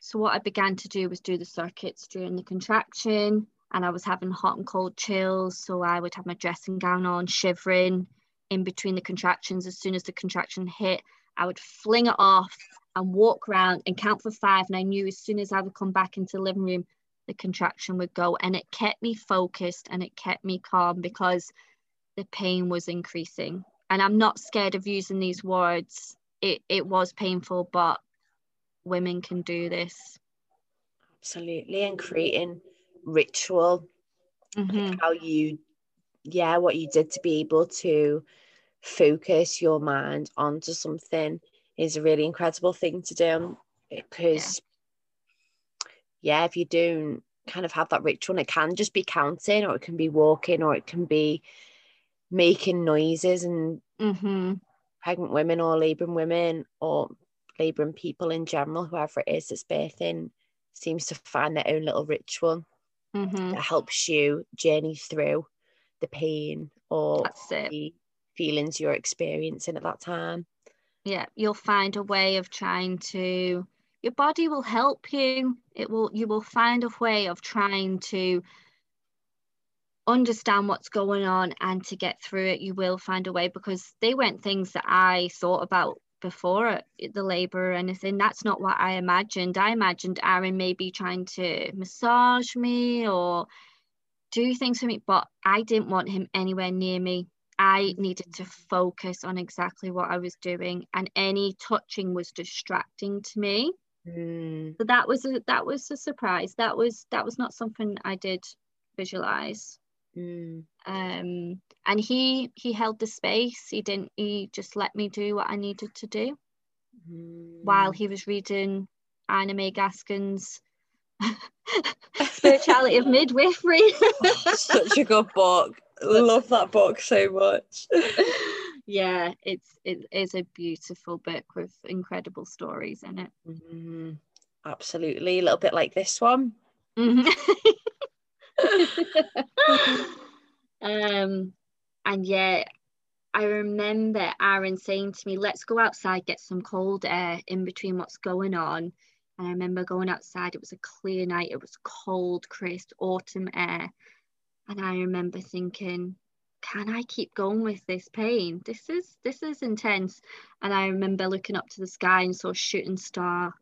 So what I began to do was do the circuits during the contraction and I was having hot and cold chills. So I would have my dressing gown on, shivering in between the contractions. As soon as the contraction hit, I would fling it off and walk around and count for five. And I knew as soon as I would come back into the living room, the contraction would go. And it kept me focused and it kept me calm because the pain was increasing. And I'm not scared of using these words. It, it was painful, but women can do this. Absolutely. And creating ritual, mm-hmm. how you, yeah, what you did to be able to focus your mind onto something is a really incredible thing to do because yeah. yeah if you don't kind of have that ritual and it can just be counting or it can be walking or it can be making noises and mm-hmm. pregnant women or laboring women or labouring people in general, whoever it is that's birthing, seems to find their own little ritual mm-hmm. that helps you journey through the pain or the feelings you're experiencing at that time. Yeah, you'll find a way of trying to your body will help you. It will you will find a way of trying to understand what's going on and to get through it you will find a way because they weren't things that i thought about before the labor or anything. That's not what I imagined. I imagined Aaron maybe trying to massage me or do things for me, but I didn't want him anywhere near me. I needed to focus on exactly what I was doing, and any touching was distracting to me. Mm. So that was a that was a surprise. That was that was not something I did visualize. Mm. Um, and he he held the space. He didn't. He just let me do what I needed to do mm. while he was reading Ina May Gaskin's Spirituality of Midwifery. oh, such a good book. Love that book so much. yeah, it's it is a beautiful book with incredible stories in it. Mm-hmm. Absolutely, a little bit like this one. Mm-hmm. um, and yeah, I remember Aaron saying to me, let's go outside, get some cold air in between what's going on. And I remember going outside, it was a clear night, it was cold, crisp autumn air. And I remember thinking, can I keep going with this pain? This is this is intense. And I remember looking up to the sky and saw a shooting star.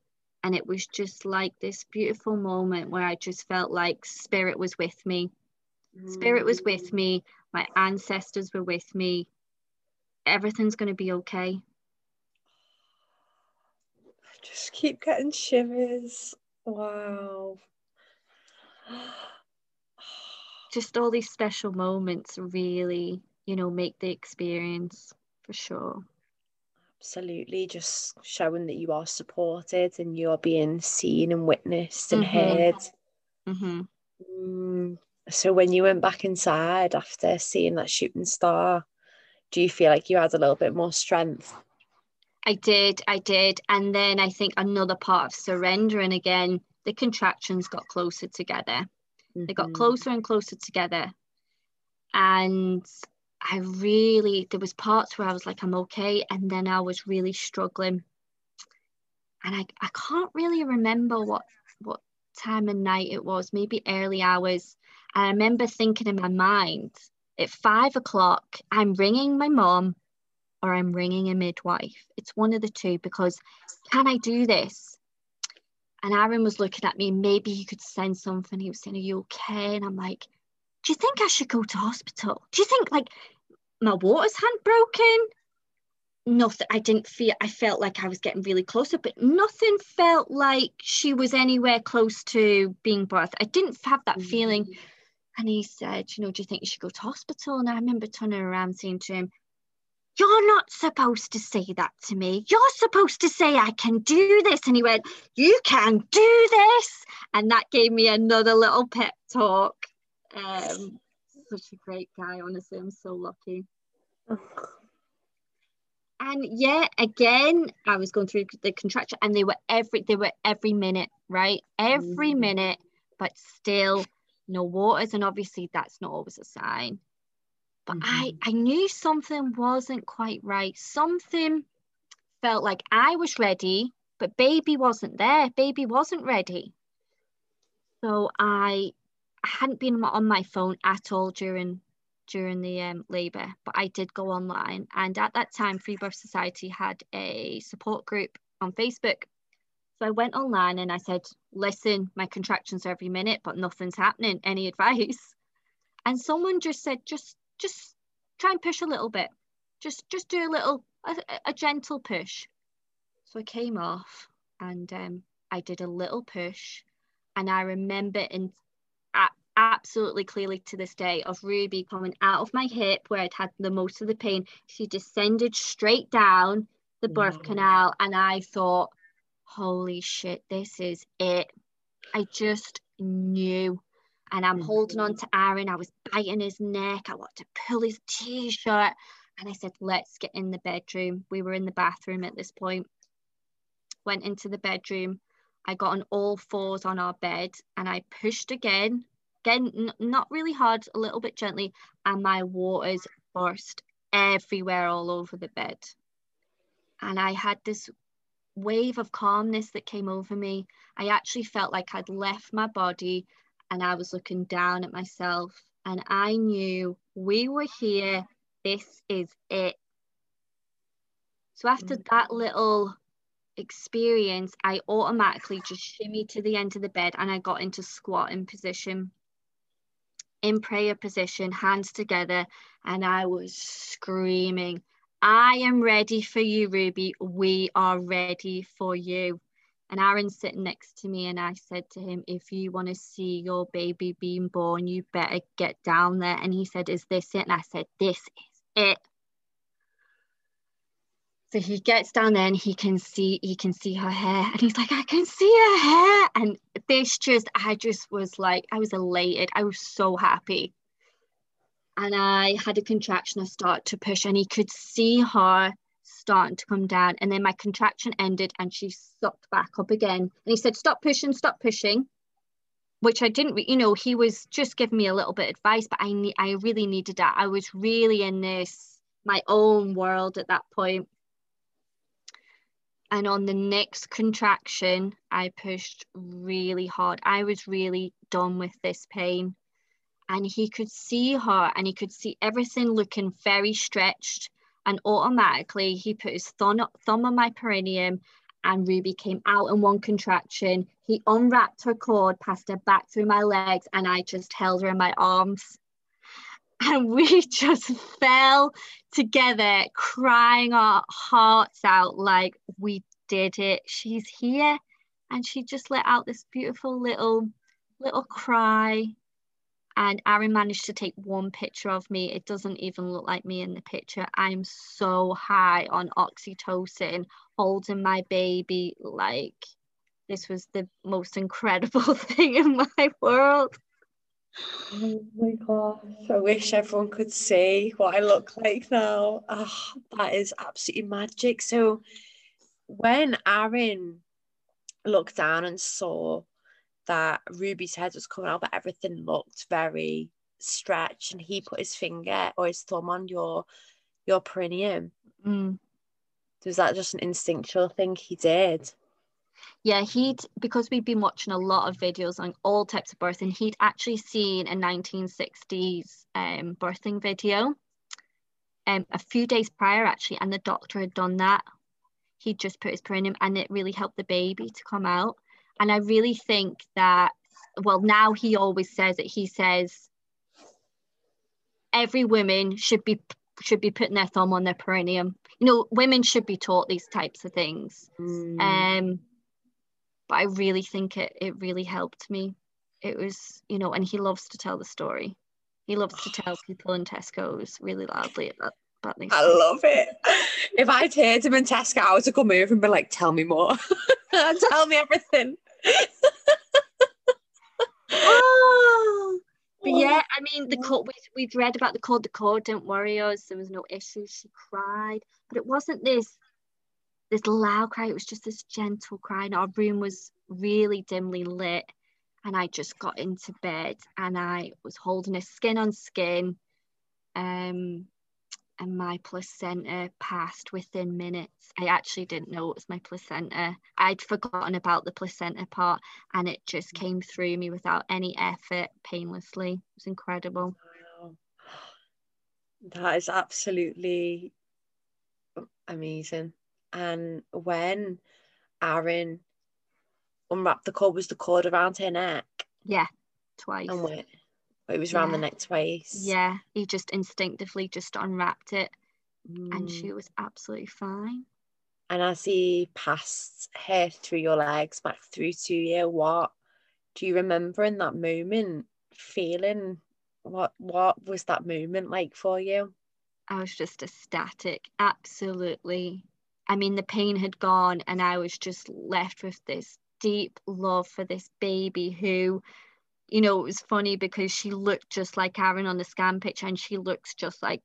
And it was just like this beautiful moment where I just felt like spirit was with me Spirit was with mm. me, my ancestors were with me. Everything's going to be okay. I just keep getting shivers. Wow. just all these special moments really, you know, make the experience for sure. Absolutely, just showing that you are supported and you are being seen and witnessed and mm-hmm. heard. Mm-hmm. Mm, so when you went back inside after seeing that shooting star, do you feel like you had a little bit more strength? I did, I did. And then I think another part of surrendering again, the contractions got closer together. Mm-hmm. They got mm-hmm. closer and closer together. And I really, there was parts where I was like, I'm okay. And then I was really struggling. And I, I can't really remember what, what time of night it was, maybe early hours. I remember thinking in my mind, at five o'clock, I'm ringing my mom or I'm ringing a midwife. It's one of the two because can I do this? And Aaron was looking at me, maybe he could send something. He was saying, Are you okay? And I'm like, Do you think I should go to hospital? Do you think like my waters hadn't broken? Nothing. I didn't feel, I felt like I was getting really closer, but nothing felt like she was anywhere close to being birthed. I didn't have that mm-hmm. feeling. And he said, You know, do you think you should go to hospital? And I remember turning around saying to him, you're not supposed to say that to me. You're supposed to say, I can do this. And he went, You can do this. And that gave me another little pep talk. Um, such a great guy, honestly. I'm so lucky. and yeah, again, I was going through the contraction and they were every they were every minute, right? Every mm. minute, but still no waters. And obviously that's not always a sign but mm-hmm. I, I knew something wasn't quite right. Something felt like I was ready, but baby wasn't there. Baby wasn't ready. So I, I hadn't been on my phone at all during during the um, labour, but I did go online. And at that time, Free Birth Society had a support group on Facebook. So I went online and I said, listen, my contractions are every minute, but nothing's happening. Any advice? And someone just said, just just try and push a little bit. Just just do a little a, a gentle push. So I came off and um, I did a little push, and I remember in absolutely clearly to this day of Ruby coming out of my hip where I'd had the most of the pain. She descended straight down the birth mm. canal, and I thought, "Holy shit, this is it!" I just knew and I'm mm. holding on to Aaron. I was biting his neck. I wanted to pull his t-shirt. And I said, let's get in the bedroom. We were in the bathroom at this point. Went into the bedroom. I got on all fours on our bed and I pushed again. Again, not really hard, a little bit gently. And my waters burst everywhere all over the bed. And I had this wave of calmness that came over me. I actually felt like I'd left my body and I was looking down at myself and I knew we were here. This is it. So after mm. that little experience, I automatically just shimmied to the end of the bed and I got into squatting position, in prayer position, hands together, and I was screaming, I am ready for you, Ruby. We are ready for you. And Aaron's sitting next to me, and I said to him, If you want to see your baby being born, you better get down there. And he said, Is this it? And I said, This is it. So he gets down there and he can see he can see her hair and he's like I can see her hair and this just I just was like I was elated I was so happy and I had a contraction I start to push and he could see her starting to come down. And then my contraction ended and she sucked back up again. And he said, Stop pushing, stop pushing. Which I didn't, you know, he was just giving me a little bit of advice, but I need, I really needed that. I was really in this my own world at that point. And on the next contraction, I pushed really hard. I was really done with this pain. And he could see her and he could see everything looking very stretched and automatically he put his thumb, thumb on my perineum and Ruby came out in one contraction. He unwrapped her cord, passed her back through my legs, and I just held her in my arms. And we just fell together, crying our hearts out like we did it. She's here. And she just let out this beautiful little little cry and Aaron managed to take one picture of me. It doesn't even look like me in the picture. I'm so high on oxytocin, holding my baby. Like, this was the most incredible thing in my world. Oh my gosh, I wish everyone could see what I look like now. Oh, that is absolutely magic. So, when Aaron looked down and saw that Ruby's head was coming out, but everything looked very stretched, and he put his finger or his thumb on your your perineum. Mm. Was that just an instinctual thing he did? Yeah, he'd because we'd been watching a lot of videos on all types of birthing. He'd actually seen a 1960s um, birthing video um, a few days prior, actually, and the doctor had done that. He'd just put his perineum, and it really helped the baby to come out. And I really think that, well, now he always says it. He says every woman should be should be putting their thumb on their perineum. You know, women should be taught these types of things. Mm. Um, but I really think it it really helped me. It was, you know, and he loves to tell the story. He loves to tell people in Tesco's really loudly about, about these. I things. love it. If I'd heard him in Tesco, I would have come over and be like, "Tell me more. Tell me everything." Oh, but yeah, I mean, the cold. We, we've read about the cold. The cold didn't worry us. There was no issues. She cried, but it wasn't this this loud cry. It was just this gentle cry. And our room was really dimly lit, and I just got into bed and I was holding her skin on skin, um, and my placenta passed within minutes. I actually didn't know it was my placenta. I'd forgotten about the placenta part, and it just came through me without any effort, painlessly. It was incredible. Wow. That is absolutely amazing. And when Aaron unwrapped the cord, was the cord around her neck? Yeah, twice. And went, it was around the Yeah. neck twice. Yeah, he just instinctively just unwrapped it, and Mm. she was absolutely fine. And as he passed her through your legs back through to you, what do you remember in that moment feeling? What what was that moment like for you? I was just ecstatic, absolutely. I mean, the pain had gone, and I was just left with this deep love for this baby who, you know, it was funny because she looked just like Aaron on the scan picture, and she looks just like,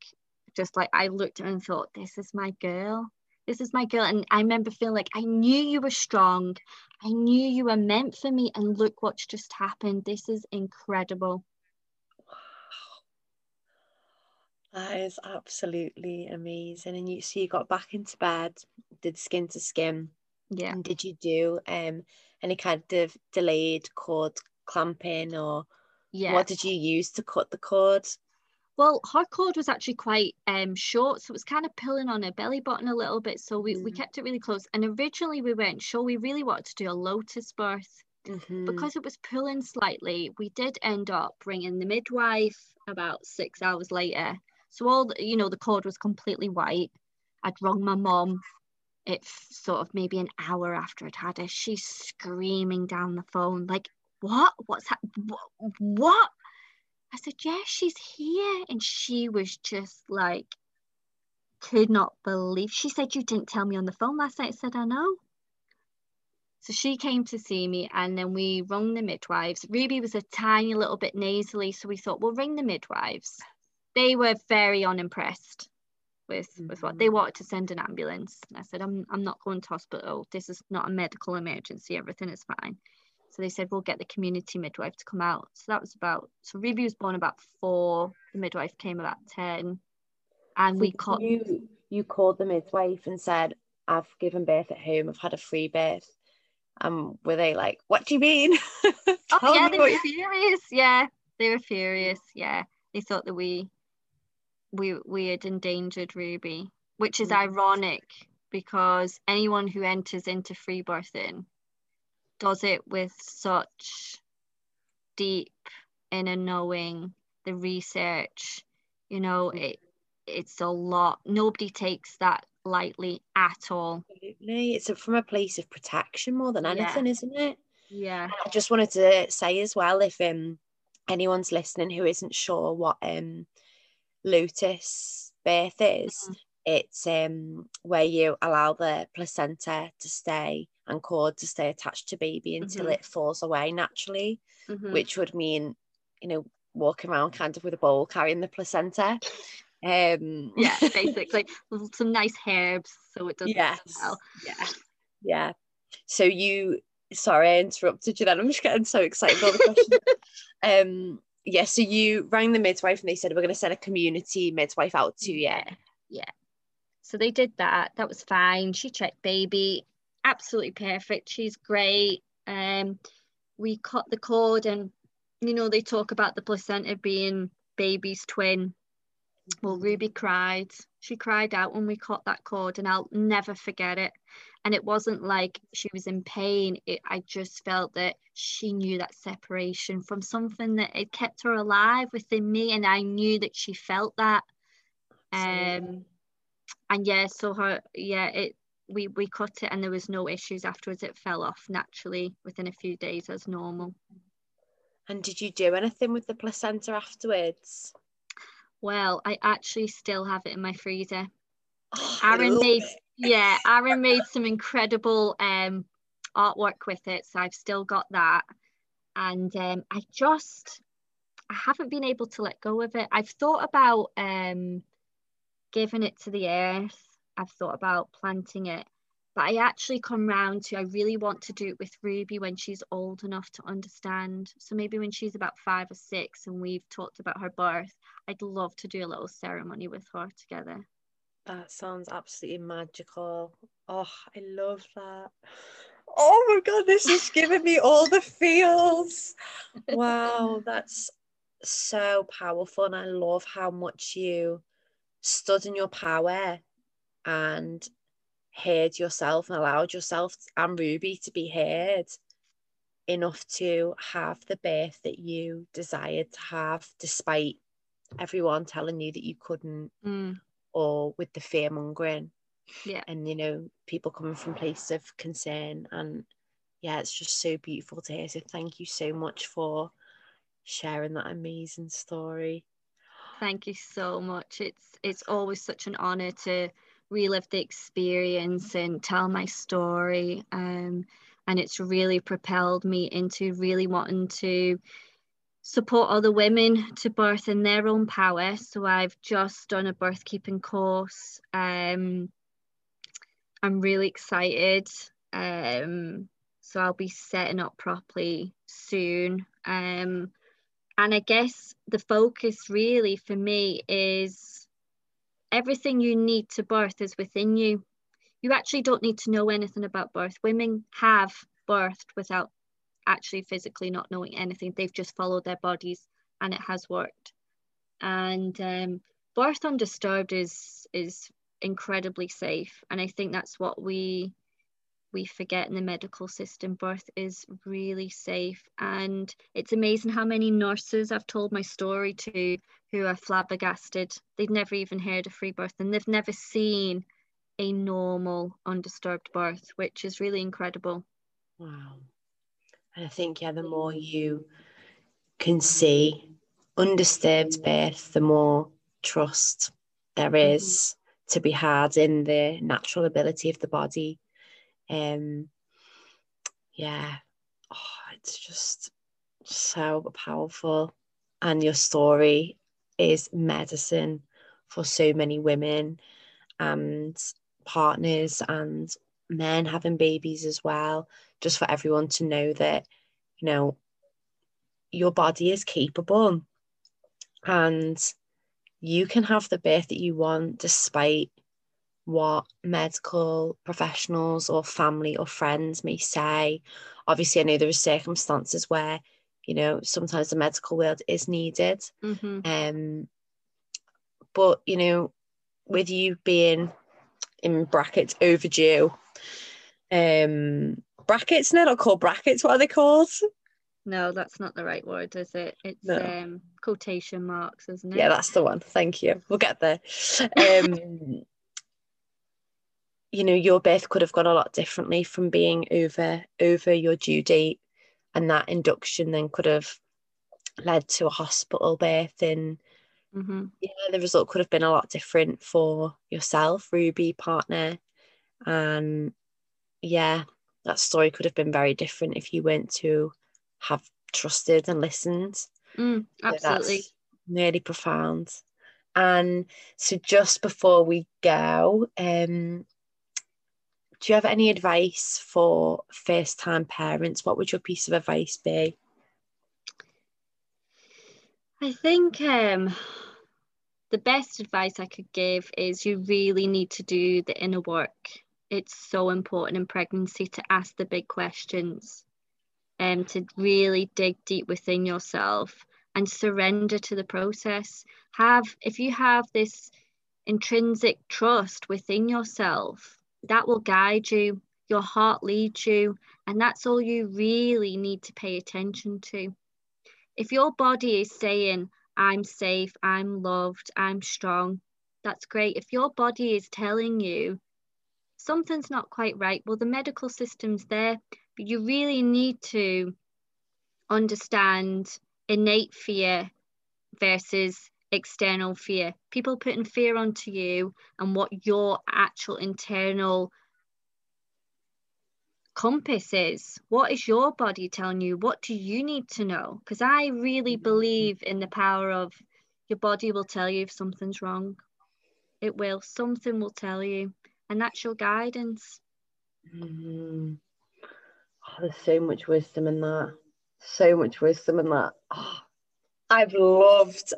just like I looked and thought, this is my girl. This is my girl. And I remember feeling like I knew you were strong. I knew you were meant for me. And look what's just happened. This is incredible. That is absolutely amazing. And you so you got back into bed, did skin to skin. Yeah. And did you do um any kind of delayed cord clamping or Yeah. what did you use to cut the cord? Well, her cord was actually quite um short, so it was kind of pulling on her belly button a little bit. So we, we Mm. kept it really close. And originally we weren't sure. We really wanted to do a lotus birth. Mhm. Because it was pulling slightly, we did end up bringing the midwife about six hours later. So all the, you know, the cord was completely white. I'd rung my mom. It's sort of maybe an hour after I'd had her. She's screaming down the phone like, "What? What's that? What?" I said, "Yeah, she's here," and she was just like, could not believe. She said, "You didn't tell me on the phone last night." I said, "I know." So she came to see me, and then we rung the midwives. Ruby was a tiny little bit nasally, so we thought we'll ring the midwives. They were very unimpressed with with what they Mhm. wanted to send an ambulance. And I said, "I'm I'm not going to hospital. This is not a medical emergency. Everything is fine." So they said, "We'll get the community midwife to come out." So that was about. So Ruby was born about four. The midwife came about ten, and we So caught. you you called the midwife and said, I've given birth at home, I've had a free birth. Um, were they like, what do you mean? Oh yeah, me they were you-" furious. Yeah, they were furious. Yeah, they thought that we we we had endangered Ruby, which is Mm. ironic because anyone who enters into free birthing does it with such deep inner knowing, the research. You know, it it's a lot. Nobody takes that lightly at all. Absolutely. It's a- from a place of protection more than Yeah. anything, isn't it? Yeah. I just wanted to say as well, if um anyone's listening who isn't sure what um lotus birth is, Mhm. it's um where you allow the placenta to stay and cord to stay attached to baby until Mhm. it falls away naturally, Mhm. which would mean, you know, walking around kind of with a bowl carrying the placenta. Um yeah, basically some nice herbs so it doesn't yes. smell. Yeah. Yeah. So you sorry, I interrupted you then. I'm just getting so excited all the questions. um yeah, so you rang the midwife and they said we're gonna send a community midwife out to you. Yeah. Yeah. So they did that. That was fine. She checked baby. Absolutely perfect. She's great. Um we cut the cord and you know they talk about the placenta being baby's twin well ruby cried. She cried out when we cut that cord and i'll never forget it. And it wasn't like she was in pain. It, i just felt that she knew that separation from something that it kept her alive within me and i knew that she felt that. Um and yeah so her yeah it we we cut it and there was no issues afterwards. It fell off naturally within a few days as normal. And did you do anything with the placenta afterwards well i actually still have it in my freezer oh, aaron made it. yeah aaron made some incredible um artwork with it so i've still got that and um i just i haven't been able to let go of it i've thought about um giving it to the earth I've thought about planting it. But I actually come round to I really want to do it with Ruby when she's old enough to understand. So maybe when she's about five or six and we've talked about her birth, I'd love to do a little ceremony with her together. That sounds absolutely magical. Oh, I love that. Oh my god, this is giving me all the feels. Wow, that's so powerful. And I love how much you stood in your power and heard yourself and allowed yourself and Ruby to be heard enough to have the birth that you desired to have, despite everyone telling you that you couldn't, mm. or with the fear mongering. Yeah. And, you know, people coming from places of concern. And yeah, it's just so beautiful to hear. So thank you so much for sharing that amazing story. Thank you so much. It's it's always such an honor to relive the experience and tell my story. Um, and it's really propelled me into really wanting to support other women to birth in their own power. So I've just done a birth keeping course. Um, I'm really excited. Um, so I'll be setting up properly soon. Um, and I guess the focus really for me is everything you need to birth is within you. You actually don't need to know anything about birth. Women have birthed without actually physically not knowing anything. They've just followed their bodies and it has worked. And um, birth undisturbed is is incredibly safe. And I think that's what we we forget in the medical system birth is really safe and it's amazing how many nurses i've told my story to who are flabbergasted they've never even heard of free birth and they've never seen a normal undisturbed birth which is really incredible wow and i think yeah the more you can see undisturbed birth the more trust there mm-hmm. mm-hmm. to be had in the natural ability of the body um, yeah, oh, it's just so powerful. And your story is medicine for so many women and partners and men having babies as well, just for everyone to know that, you know, your body is capable and you can have the birth that you want despite what medical professionals or family or friends may say. Obviously, I know there are circumstances where, you know, sometimes the medical world is needed. Mm-hmm. Um, but, you know, with you being in brackets overdue, um, brackets, they're not called brackets, what are they called? No, that's not the right word, is it? It's no. um, quotation marks, isn't it? Yeah, that's the one. Thank you. We'll get there. Um, you know your birth could have gone a lot differently from being over over your due date and that induction then could have led to a hospital birth and mm-hmm. yeah the result could have been a lot different for yourself ruby partner. And yeah that story could have been very different if you weren't to have trusted and listened. Mm, absolutely. so really profound. And so just before we go um do you have any advice for first time parents? What would your piece of advice be? I think um, the best advice I could give is you really need to do the inner work. It's so important in pregnancy to ask the big questions and um, to really dig deep within yourself and surrender to the process. Have, if you have this intrinsic trust within yourself, that will guide you, your heart leads you, and that's all you really need to pay attention to. If your body is saying, I'm safe, I'm loved, I'm strong, that's great. If your body is telling you something's not quite right, well, the medical system's there, but you really need to understand innate fear versus external fear. People putting fear onto you and what your actual internal compass is. What is your body telling you? What do you need to know? Because I really mm-hmm. believe in the power of your body will tell you if something's wrong. It will. Something will tell you. And that's your guidance. Mm-hmm. Oh, there's so much wisdom in that. So much wisdom in that. Oh, I've loved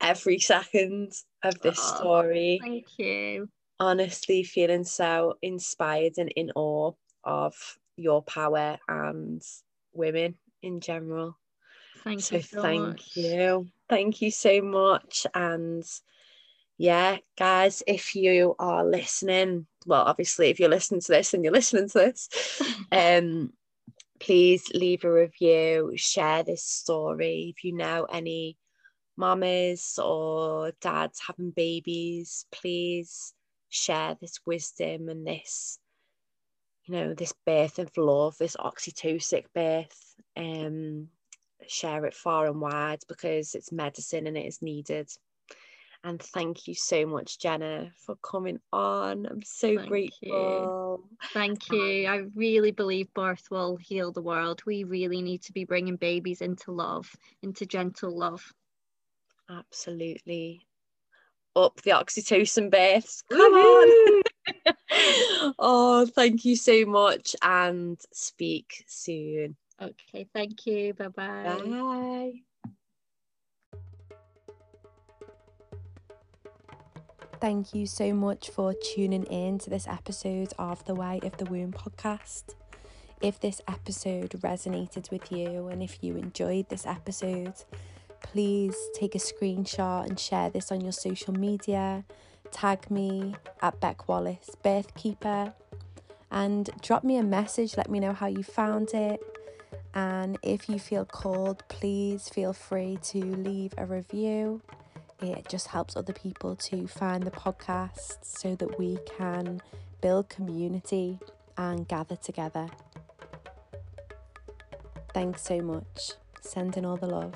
every second of this oh, story. Thank you. Honestly, feeling so inspired and in awe of your power and women in general. Thank so you. So thank much. you. Thank you so much. And yeah, guys, if you are listening, well, obviously, if you're listening to this and you're listening to this, um, please leave a review, share this story. If you know any mamas or dads having babies, please share this wisdom and this you know, this birth of love, this oxytocin birth, um, share it far and wide because it's medicine and it is needed. And thank you so much, Jenna, for coming on. I'm so thank grateful. You. Thank um, you. I really believe birth will heal the world. We really need to be bringing babies into love, into gentle love. Absolutely. Up the oxytocin births. Come on. oh, thank you so much and speak soon. Okay, thank you. Bye-bye. Bye. Thank you so much for tuning in to this episode of the Way of the Womb podcast. If this episode resonated with you and if you enjoyed this episode, please take a screenshot and share this on your social media tag me at Bec Wallis Birthkeeper and drop me a message. Let me know how you found it. And if you feel called, please feel free to leave a review. It just helps other people to find the podcast so that we can build community and gather together. Thanks so much. Sending all the love.